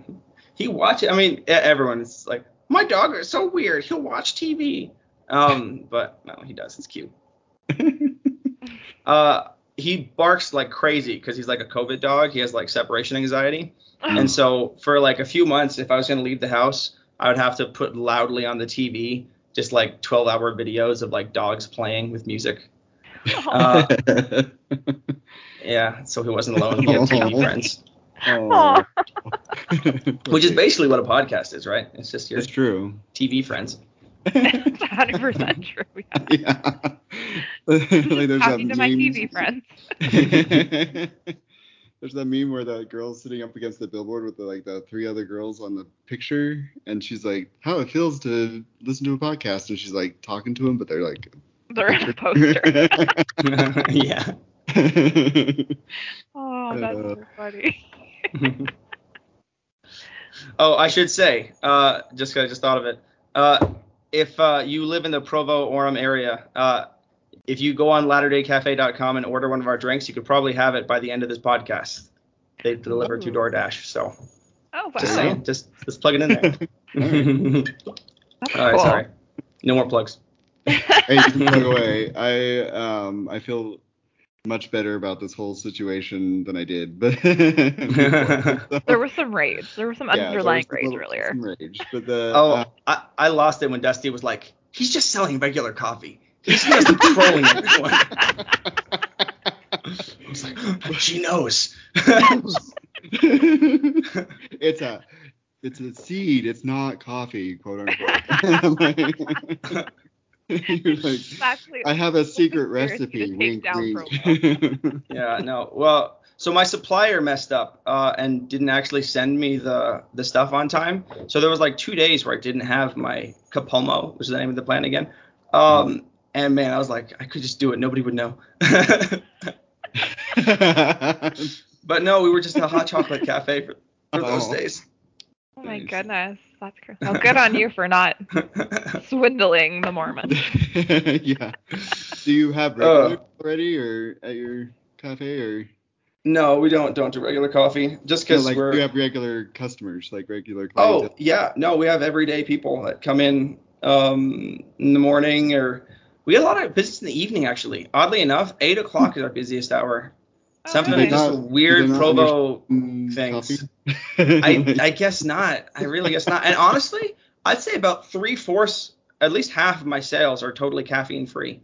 he watch I mean, everyone is like, my dog is so weird. He'll watch TV. Um, but no, he does. It's cute. Uh, he barks like crazy because he's like a COVID dog. He has like separation anxiety. And so for like a few months, if I was gonna leave the house, I would have to put loudly on the TV just like 12 hour videos of like dogs playing with music. Uh, yeah, so he wasn't alone. He had TV friends, which is basically what a podcast is, right? It's just your It's true. TV friends. It's 100% true. Yeah. Yeah. like there's Talking that to my meme. TV friends. There's that meme where the girl's sitting up against the billboard with the, like the three other girls on the picture, and she's like, "How it feels to listen to a podcast," and she's like talking to him, but they're like, They're in a poster. yeah. Oh, that's Uh, so funny. oh, I should say, uh, just 'cause I just thought of it. Uh, if uh, you live in the Provo Orem area, uh, if you go on latterdaycafe.com and order one of our drinks, you could probably have it by the end of this podcast. They deliver to Ooh. DoorDash. So Oh, just saying, just just plug it in there. All right, cool. sorry. No more plugs. hey, you can plug away. I um I feel much better about this whole situation than I did, but There was some rage. There was some Yeah, underlying was rage little- earlier. some rage, but the Oh, uh, I, I lost it when Dusty was like, he's just selling regular coffee. He's just trolling everyone. I was like, she knows. it's a it's a seed. It's not coffee, quote unquote. Like, It's I have a secret recipe. Wink, wink. yeah, no. Well, so my supplier messed up uh, and didn't actually send me the the stuff on time. So there was like two days where I didn't have my Capomo, which is the name of the plant again. Um, and man, I was like, I could just do it. Nobody would know. but no, we were just in a hot chocolate cafe for, for those Oh. days. Oh my goodness, that's cr- well, good on you for not swindling the Mormons. yeah. Do you have regular already, or at your cafe, or no, we don't don't do regular coffee just no, like we're. do you have regular customers, like regular? Oh yeah, no, we have everyday people that come in um, in the morning, or we get a lot of business in the evening. Actually, oddly enough, eight o'clock is our busiest hour. Oh, Something really? just not- weird do they not Provo. Things. coffee? I I guess not. I really guess not. And honestly, I'd say about three fourths, at least half of my sales are totally caffeine free.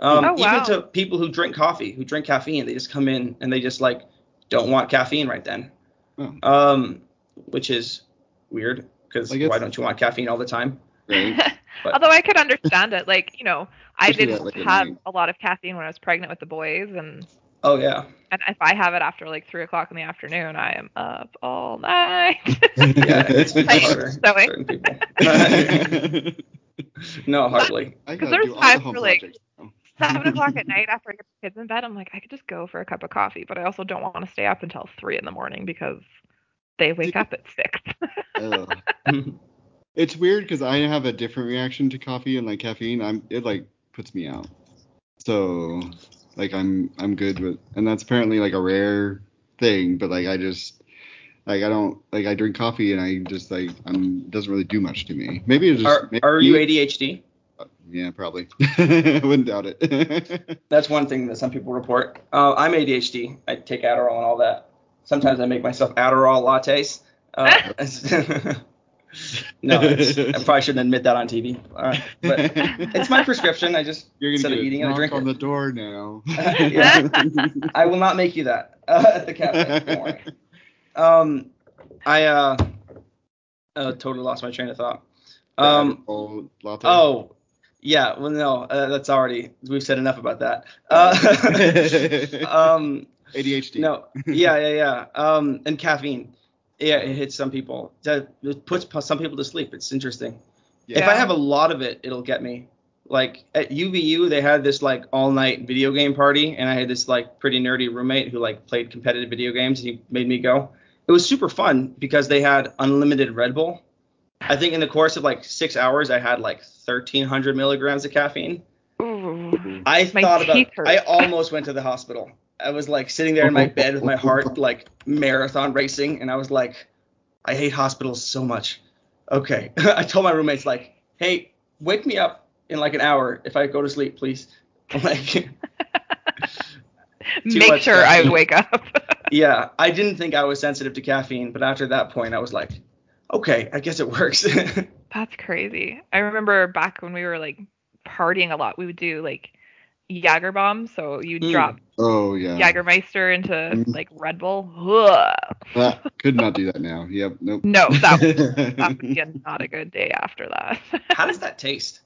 Um, Oh, wow. Even to people who drink coffee, who drink caffeine, they just come in and they just like don't want caffeine right then. Oh. Um, which is weird because I guess- why don't you want caffeine all the time? right. But- Although I could understand it, like you know, I didn't at, like, have a lot of caffeine when I was pregnant with the boys, and Oh yeah. and if I have it after like three o'clock in the afternoon, I am up all night. Yeah, it's Like, harder. for sewing. certain people. no, hardly. Because there's do all times home where, like, projects. Seven o'clock at night after I get the kids in bed, I'm like, I could just go for a cup of coffee, but I also don't want to stay up until three in the morning because they wake up at six. It's weird because I have a different reaction to coffee and like caffeine. I'm it like puts me out. So like I'm I'm good with and that's apparently like a rare thing, but like I just like I don't like I drink coffee and I just like I'm it doesn't really do much to me. Maybe it's just Are, maybe, are you ADHD? Yeah, probably. I wouldn't doubt it. That's one thing that some people report. Uh, I'm ADHD. I take Adderall and all that. Sometimes I make myself Adderall lattes. Uh, no, I probably shouldn't admit that on TV. All right, but it's my prescription. I just You're instead gonna of get eating a it, I knock drink on it. the door now. Yeah. I will not make you that uh, at the cafe. Don't worry. Um, I uh, uh, totally lost my train of thought. Um, Oh, oh, yeah. Well, no, uh, that's already we've said enough about that. Uh, um, ADHD. no, yeah, yeah, yeah. Um, and caffeine. Yeah, it hits some people. That it puts some people to sleep. It's interesting. Yeah. If I have a lot of it, it'll get me. Like at UVU, they had this like all night video game party, and I had this like pretty nerdy roommate who like played competitive video games. And he made me go, it was super fun because they had unlimited Red Bull. I think in the course of like six hours, I had like 1,300 milligrams of caffeine. Ooh. I thought about. hurt. I almost went to the hospital. I was like sitting there in my bed with my heart like marathon racing, and I was like, I hate hospitals so much. Okay, I told my roommates like, hey, wake me up in like an hour if I go to sleep, please. Like, Make sure I wake up. yeah, I didn't think I was sensitive to caffeine, but after that point, I was like, okay, I guess it works. That's crazy. I remember back when we were like partying a lot, we would do like Jager bombs. So you Mm. drop Oh yeah. Jagermeister into Mm. like Red Bull. Ugh. Ah, could not do that now. Yep. Nope. No, that would, that would be not a good day after that. How does that taste?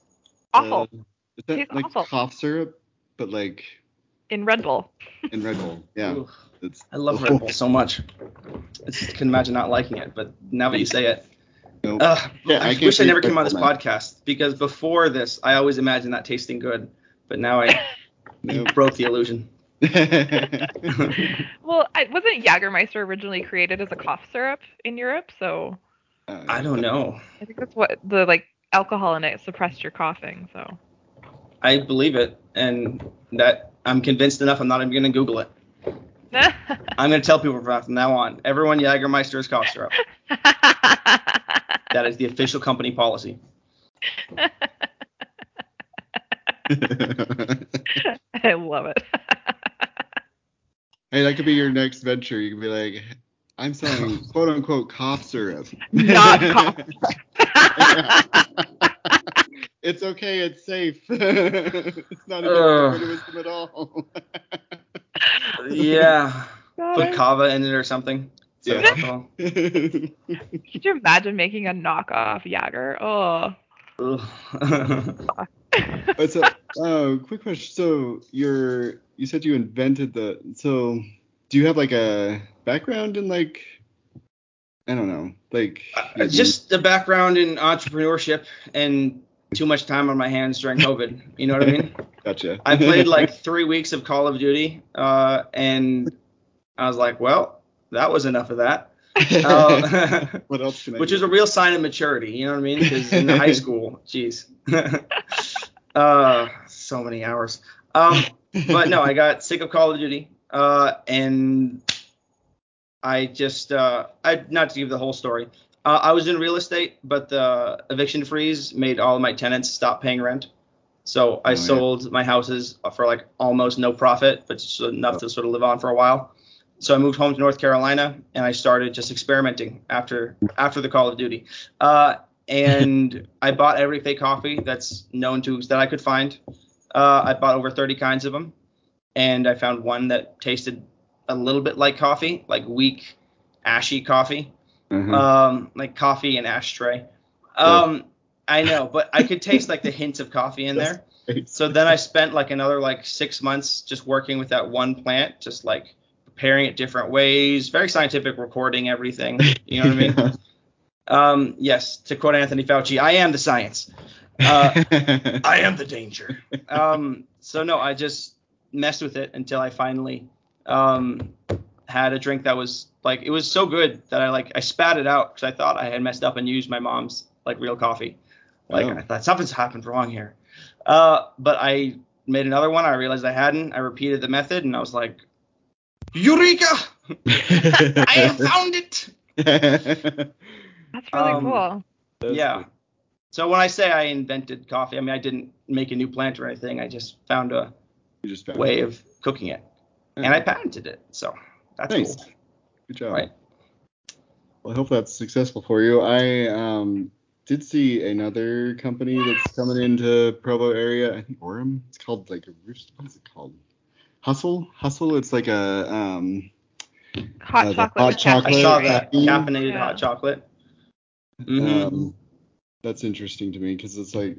Awful. Uh, is that Tastes like awful. cough syrup, but like In Red Bull. in Red Bull? Yeah. It's, I love Red Bull so much. I just can imagine not liking it, but now that you say it, Nope. Ugh, Yeah, I, I wish I never came on this podcast because before this, I always imagined that tasting good, but now I you Nope. broke the illusion. Well, I, wasn't Jagermeister originally created as a cough syrup in Europe? So Uh, I don't know. I think that's what the like alcohol in it suppressed your coughing. So I believe it, and that I'm convinced enough. I'm not even gonna Google it. I'm gonna tell people from now on. Everyone Jagermeister is cough syrup. That is the official company policy. I love it. hey, that could be your next venture. You could be like, I'm selling quote unquote cough syrup. Not cough it's okay. It's safe. it's not a Ugh. criticism at all. Yeah, God, put I- kava in it or something. instead Yeah. Could you imagine making a knockoff Jager? Oh. Ugh. But so, uh, quick question. So, you're you said you invented the. So, do you have like a background in like, I don't know, like Uh, just the background in entrepreneurship and too much time on my hands during COVID. You know what I mean? Gotcha. I played like three weeks of Call of Duty, uh, and I was like, well, that was enough of that. Uh, what else can I? which do? is a real sign of maturity. You know what I mean? Because in high school, jeez, uh, so many hours. Um, but no, I got sick of Call of Duty, uh, and I just, uh, I not to give the whole story. Uh, I was in real estate, but the eviction freeze made all of my tenants stop paying rent. So I Oh, yeah. sold my houses for like almost no profit, but just enough to sort of live on for a while. So I moved home to North Carolina and I started just experimenting after after the Call of Duty. Uh, and I bought every fake coffee that's known to that I could find. Uh, I bought over 30 kinds of them, and I found one that tasted a little bit like coffee, like weak, ashy coffee, Uh-huh. um, like coffee and ashtray. Um, I know, but I could taste like the hints of coffee in there. So then I spent like another like six months just working with that one plant, just like preparing it different ways, very scientific, recording everything. You know what I mean? Um, yes, to quote Anthony Fauci, I am the science. Uh, I am the danger. Um, so no, I just messed with it until I finally um, had a drink that was like it was so good that I like I spat it out because I thought I had messed up and used my mom's like real coffee. Like Oh. I thought something's happened wrong here. Uh, but I made another one. I realized I hadn't. I repeated the method and I was like, Eureka! I have found it. That's really Um, cool. That's yeah. cool. So when I say I invented coffee, I mean I didn't make a new plant or anything. I just found a You just found way it. of cooking it, Yeah. and I patented it. So that's Nice. cool. Good job. Right. Well, I hope that's successful for you. I um, did see another company that's coming into Provo area. I think Orem. It's called like a roost- what is it called? Hustle. Hustle. It's like a um. Hot uh, chocolate. hot chocolate. caffeine, Saw that caffeinated Yeah. hot chocolate. Mhm. Um, that's interesting to me because it's like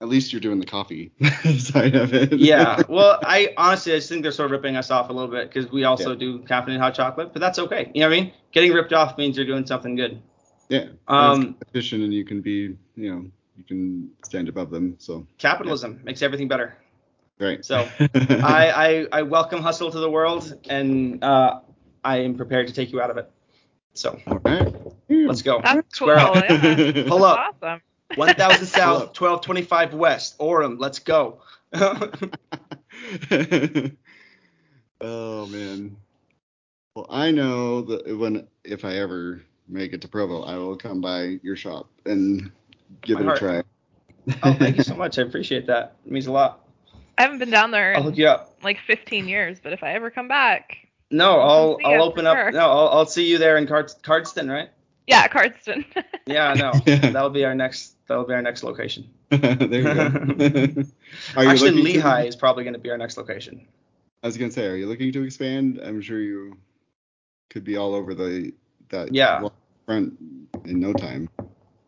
at least you're doing the coffee side of it. yeah. Well, I honestly I just think they're sort of ripping us off a little bit because we also Yeah. do caffeinated hot chocolate, but that's okay. You know what I mean? Getting ripped off means you're doing something good. yeah. Um, competition and you can be you know you can stand above them. So Capitalism makes everything better. right. So I, I I welcome hustle to the world, and uh, I am prepared to take you out of it. So All right. let's go. That's cool. Square up. Yeah. Pull up. Awesome. 1000 South, up. 1225 West, Orem. Let's go. oh man. Well, I know that when if I ever make it to Provo, I will come by your shop and give My it heart. a try. oh, thank you so much. I appreciate that. It means a lot. I haven't been down there I'll in hook you up. like 15 years, but if I ever come back, No, I'll I'll open up. sure. No, I'll, I'll see you there in Card, Cardston, right? yeah, Cardston. Yeah, no. Yeah. That'll be our next. That'll be our next location. there you go. Are you Actually, looking to- Lehi is probably going to be our next location. I was gonna say, are you looking to expand? I'm sure you could be all over the that Yeah. front in no time.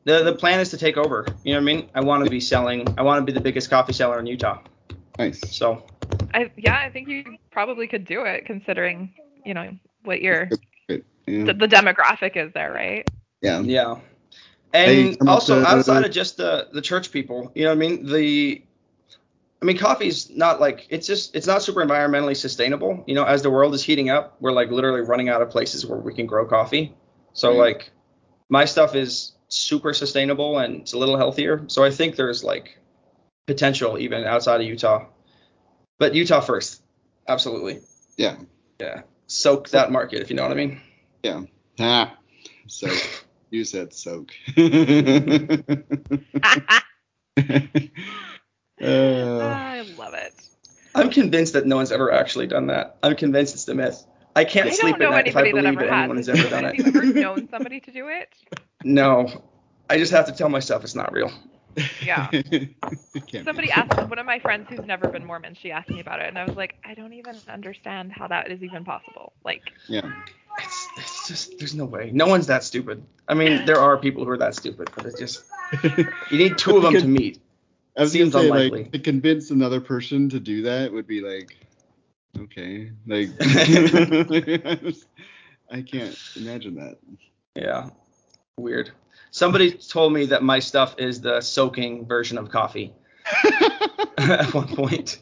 The the plan is to take over. You know what I mean? I want to be selling. I want to be the biggest coffee seller in Utah. Nice. So I yeah, I think you probably could do it considering you know what your Yeah. the, the demographic is there, right? yeah. yeah. And come also to- outside of just the the church people, you know what I mean? The I mean coffee's not like it's just it's not super environmentally sustainable. You know, as the world is heating up, we're like literally running out of places where we can grow coffee. So Right. like my stuff is super sustainable and it's a little healthier. So I think there's like potential even outside of Utah. But Utah first. Absolutely. Yeah. Yeah. Soak that market if you know what I mean. Yeah. Ah. So you said soak. uh, I love it. I'm convinced that no one's ever actually done that. I'm convinced it's a myth. I can't I sleep don't at night if I anybody that believe ever that anyone has ever done it. Have you ever known somebody to do it? no. I just have to tell myself it's not real. Yeah. Somebody asked one of my friends who's never been Mormon. She asked me about it, and I was like, I don't even understand how that is even possible. Like, Yeah. It's, it's just there's no way. No one's that stupid. I mean, there are people who are that stupid, but it's just you need two of them to meet. I was Seems gonna say unlikely. like to convince another person to do that would be like, okay, like I can't imagine that. Yeah. Weird. Somebody told me that my stuff is the soaking version of coffee at one point.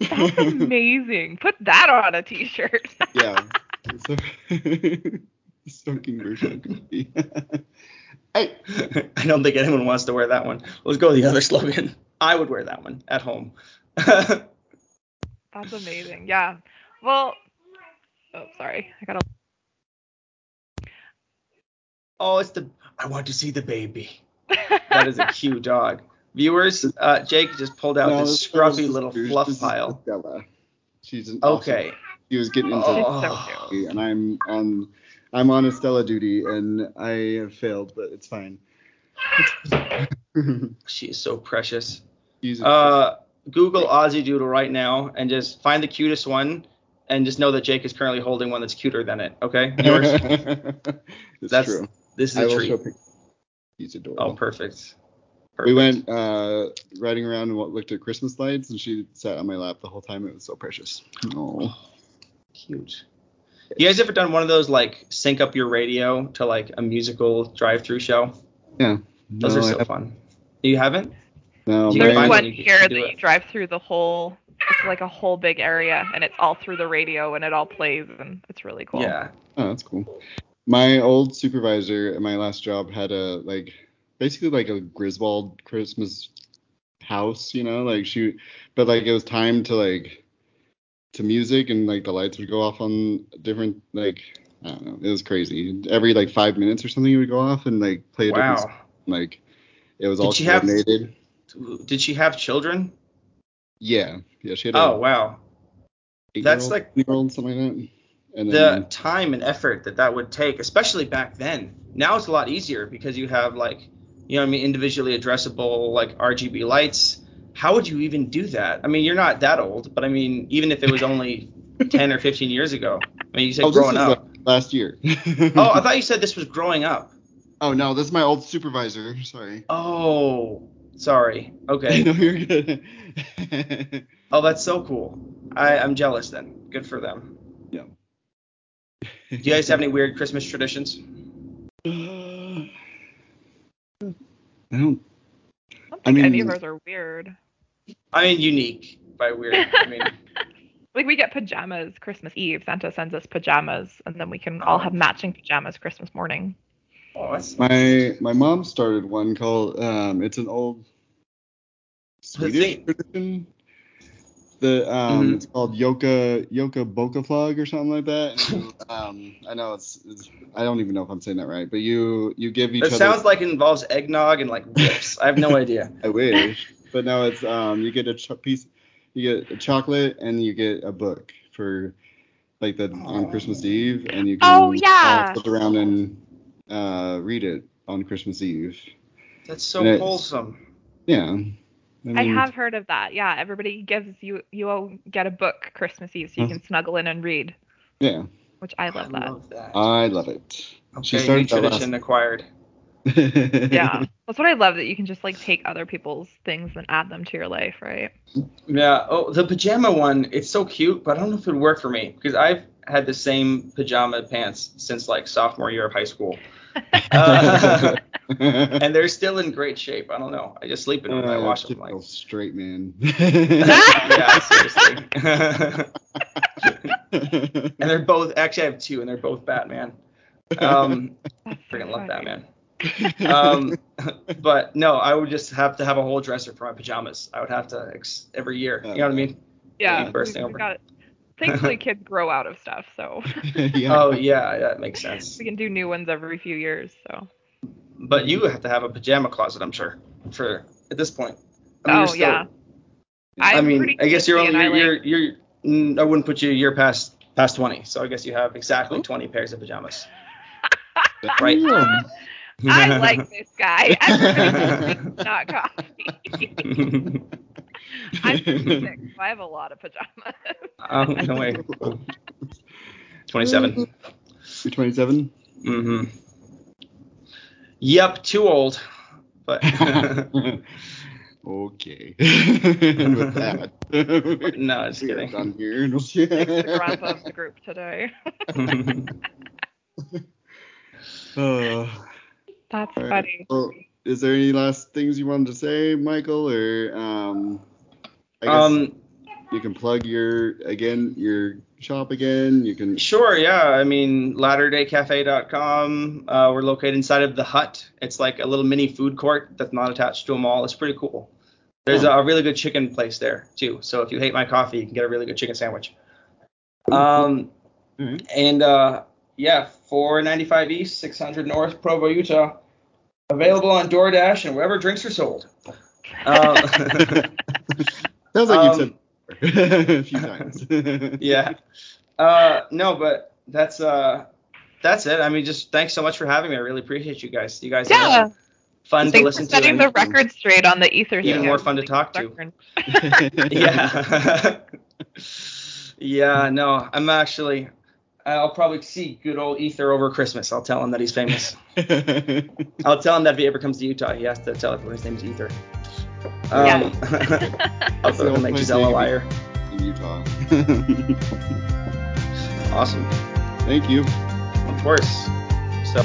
that's amazing. Put that on a t-shirt. yeah. So, soaking version of coffee. hey. I don't think anyone wants to wear that one. Let's go with the other slogan. I would wear that one at home. That's amazing. Yeah. Well, oh, sorry. I gotta. Oh, it's the I want to see the baby. That is a cute dog. Viewers, uh, Jake just pulled out No, this this scruffy is- little this fluff is pile. Stella. She's an awesome- Okay. She was getting into Oh. She's so and I'm on I'm on Estella duty and I have failed, but it's fine. She is so precious. She's Uh, Google Aussie Doodle right now and just find the cutest one, and just know that Jake is currently holding one that's cuter than it. Okay, yours. it's that's true. This is I a will treat. show pictures. He's adorable. Oh, perfect. perfect. We went uh, riding around and wa- looked at Christmas lights, and she sat on my lap the whole time. It was so precious. Oh, Cute. You guys ever done one of those like sync up your radio to like a musical drive-through show? yeah. Those no, are so fun. You haven't? No, You but There's find one it, you here that you drive through the whole. It's like a whole big area, and it's all through the radio, and it all plays, and it's really cool. Yeah. Oh, that's cool. My old supervisor at my last job had a like basically like a Griswold Christmas house, you know, like she but like it was timed to like to music and like the lights would go off on different like I don't know, it was crazy. Every like five minutes or something it would go off and like play a different Wow. song. like it was Did all she have- coordinated. Did she have children? Yeah. Yeah, she had a Oh wow. That's like- something like that. And the time and effort that that would take, especially back then. Now it's a lot easier because you have like, you know, what I mean, individually addressable like RGB lights. How would you even do that? I mean, you're not that old, but I mean, even if it was only 10 or 15 years ago. I mean, you said oh, this growing up. last year. oh, I thought you said this was growing up. Oh no, this is my old supervisor. Sorry. Oh, sorry. Okay. no, you're good. Oh, that's so cool. I, I'm jealous then. Good for them. Yeah. Do you guys have any weird Christmas traditions? I don't. I don't I think any of ours are weird. I mean, unique by weird. I mean, Like we get pajamas Christmas Eve. Santa sends us pajamas, and then we can all have matching pajamas Christmas morning. Oh, My my mom started one called um it's an old Swedish tradition. The um Mhm. it's called Yoka Yoka Boca Flog or something like that. And, um I know it's, it's I don't even know if I'm saying that right, but you you give each It other sounds like it involves eggnog and like whips. I have no idea. I wish. but no, it's um you get a ch- piece you get a chocolate and you get a book for like the on Christmas Eve and you can Oh, yeah. all sit around and uh read it on Christmas Eve. That's so And it's- wholesome. Yeah. I mean, have heard of that. Yeah, everybody gives you you all get a book Christmas Eve so you Huh. can mm. snuggle in and read, Yeah. which I love I that. love that. I love it. she okay, started new that last- tradition acquired. Yeah, that's what I love that you can just like take other people's things and add them to your life, right? Yeah. Oh, the pajama one, it's so cute, but I don't know if it would work for me because I've had the same pajama pants since like sophomore year of high school. Uh, and they're still in great shape. I don't know. I just sleep in them. I Uh, wash them typical like. straight man. yeah, seriously. and they're both actually I have two, and they're both Batman. Um, That's so freaking love. Batman. Um, but no, I would just have to have a whole dresser for my pajamas. I would have to ex- every year. You know what I mean? Yeah, Yeah, bursting we- we over. got- Thankfully, kids grow out of stuff, so yeah. Oh yeah, that makes sense. we can do new ones every few years. So. But you have to have a pajama closet, I'm sure, for at this point. I mean, oh still- yeah. I I'm mean, I guess you're kitschy only I you're, like- you're, you're I wouldn't put you a year past past 20, so I guess you have exactly 20 pairs of pajamas. right. Damn. I like this guy. Everybody drinks not coffee. I'm 26, so I have a lot of pajamas. oh, no way. 27. You're 27. Mm-hmm. Yep, too old. But okay. with that, no, just we are kidding. done here. the grump of the group today. Uh, That's all right. funny. Well, is there any last things you wanted to say, Michael, or um, I guess um, you can plug your again your shop again. You can. Sure, yeah. I mean, latterdaycafe.com. Uh, we're located inside of the Hut. It's like a little mini food court that's not attached to a mall. It's pretty cool. There's Oh. a, a really good chicken place there too. So if you hate my coffee, you can get a really good chicken sandwich. Um, Alright. and uh, yeah, 495 East, 600 North, Provo, Utah. Available on DoorDash and wherever drinks are sold. Um, Sounds like Um, you've said a few times. yeah. Uh, no, but that's uh, that's it. I mean, just thanks so much for having me. I really appreciate you guys. You guys are Yeah. fun to listen for to. setting the record straight on the ether. Even thing. more fun to talk to. yeah. yeah. No, I'm actually. I'll probably see good old Ether over Christmas. I'll tell him that he's famous. I'll tell him that if he ever comes to Utah, he has to tell everyone his name is Ether. Um, I'll That's the I'll only make place Giselle a they can be- liar. in Utah. Awesome. Thank you. Of course. So.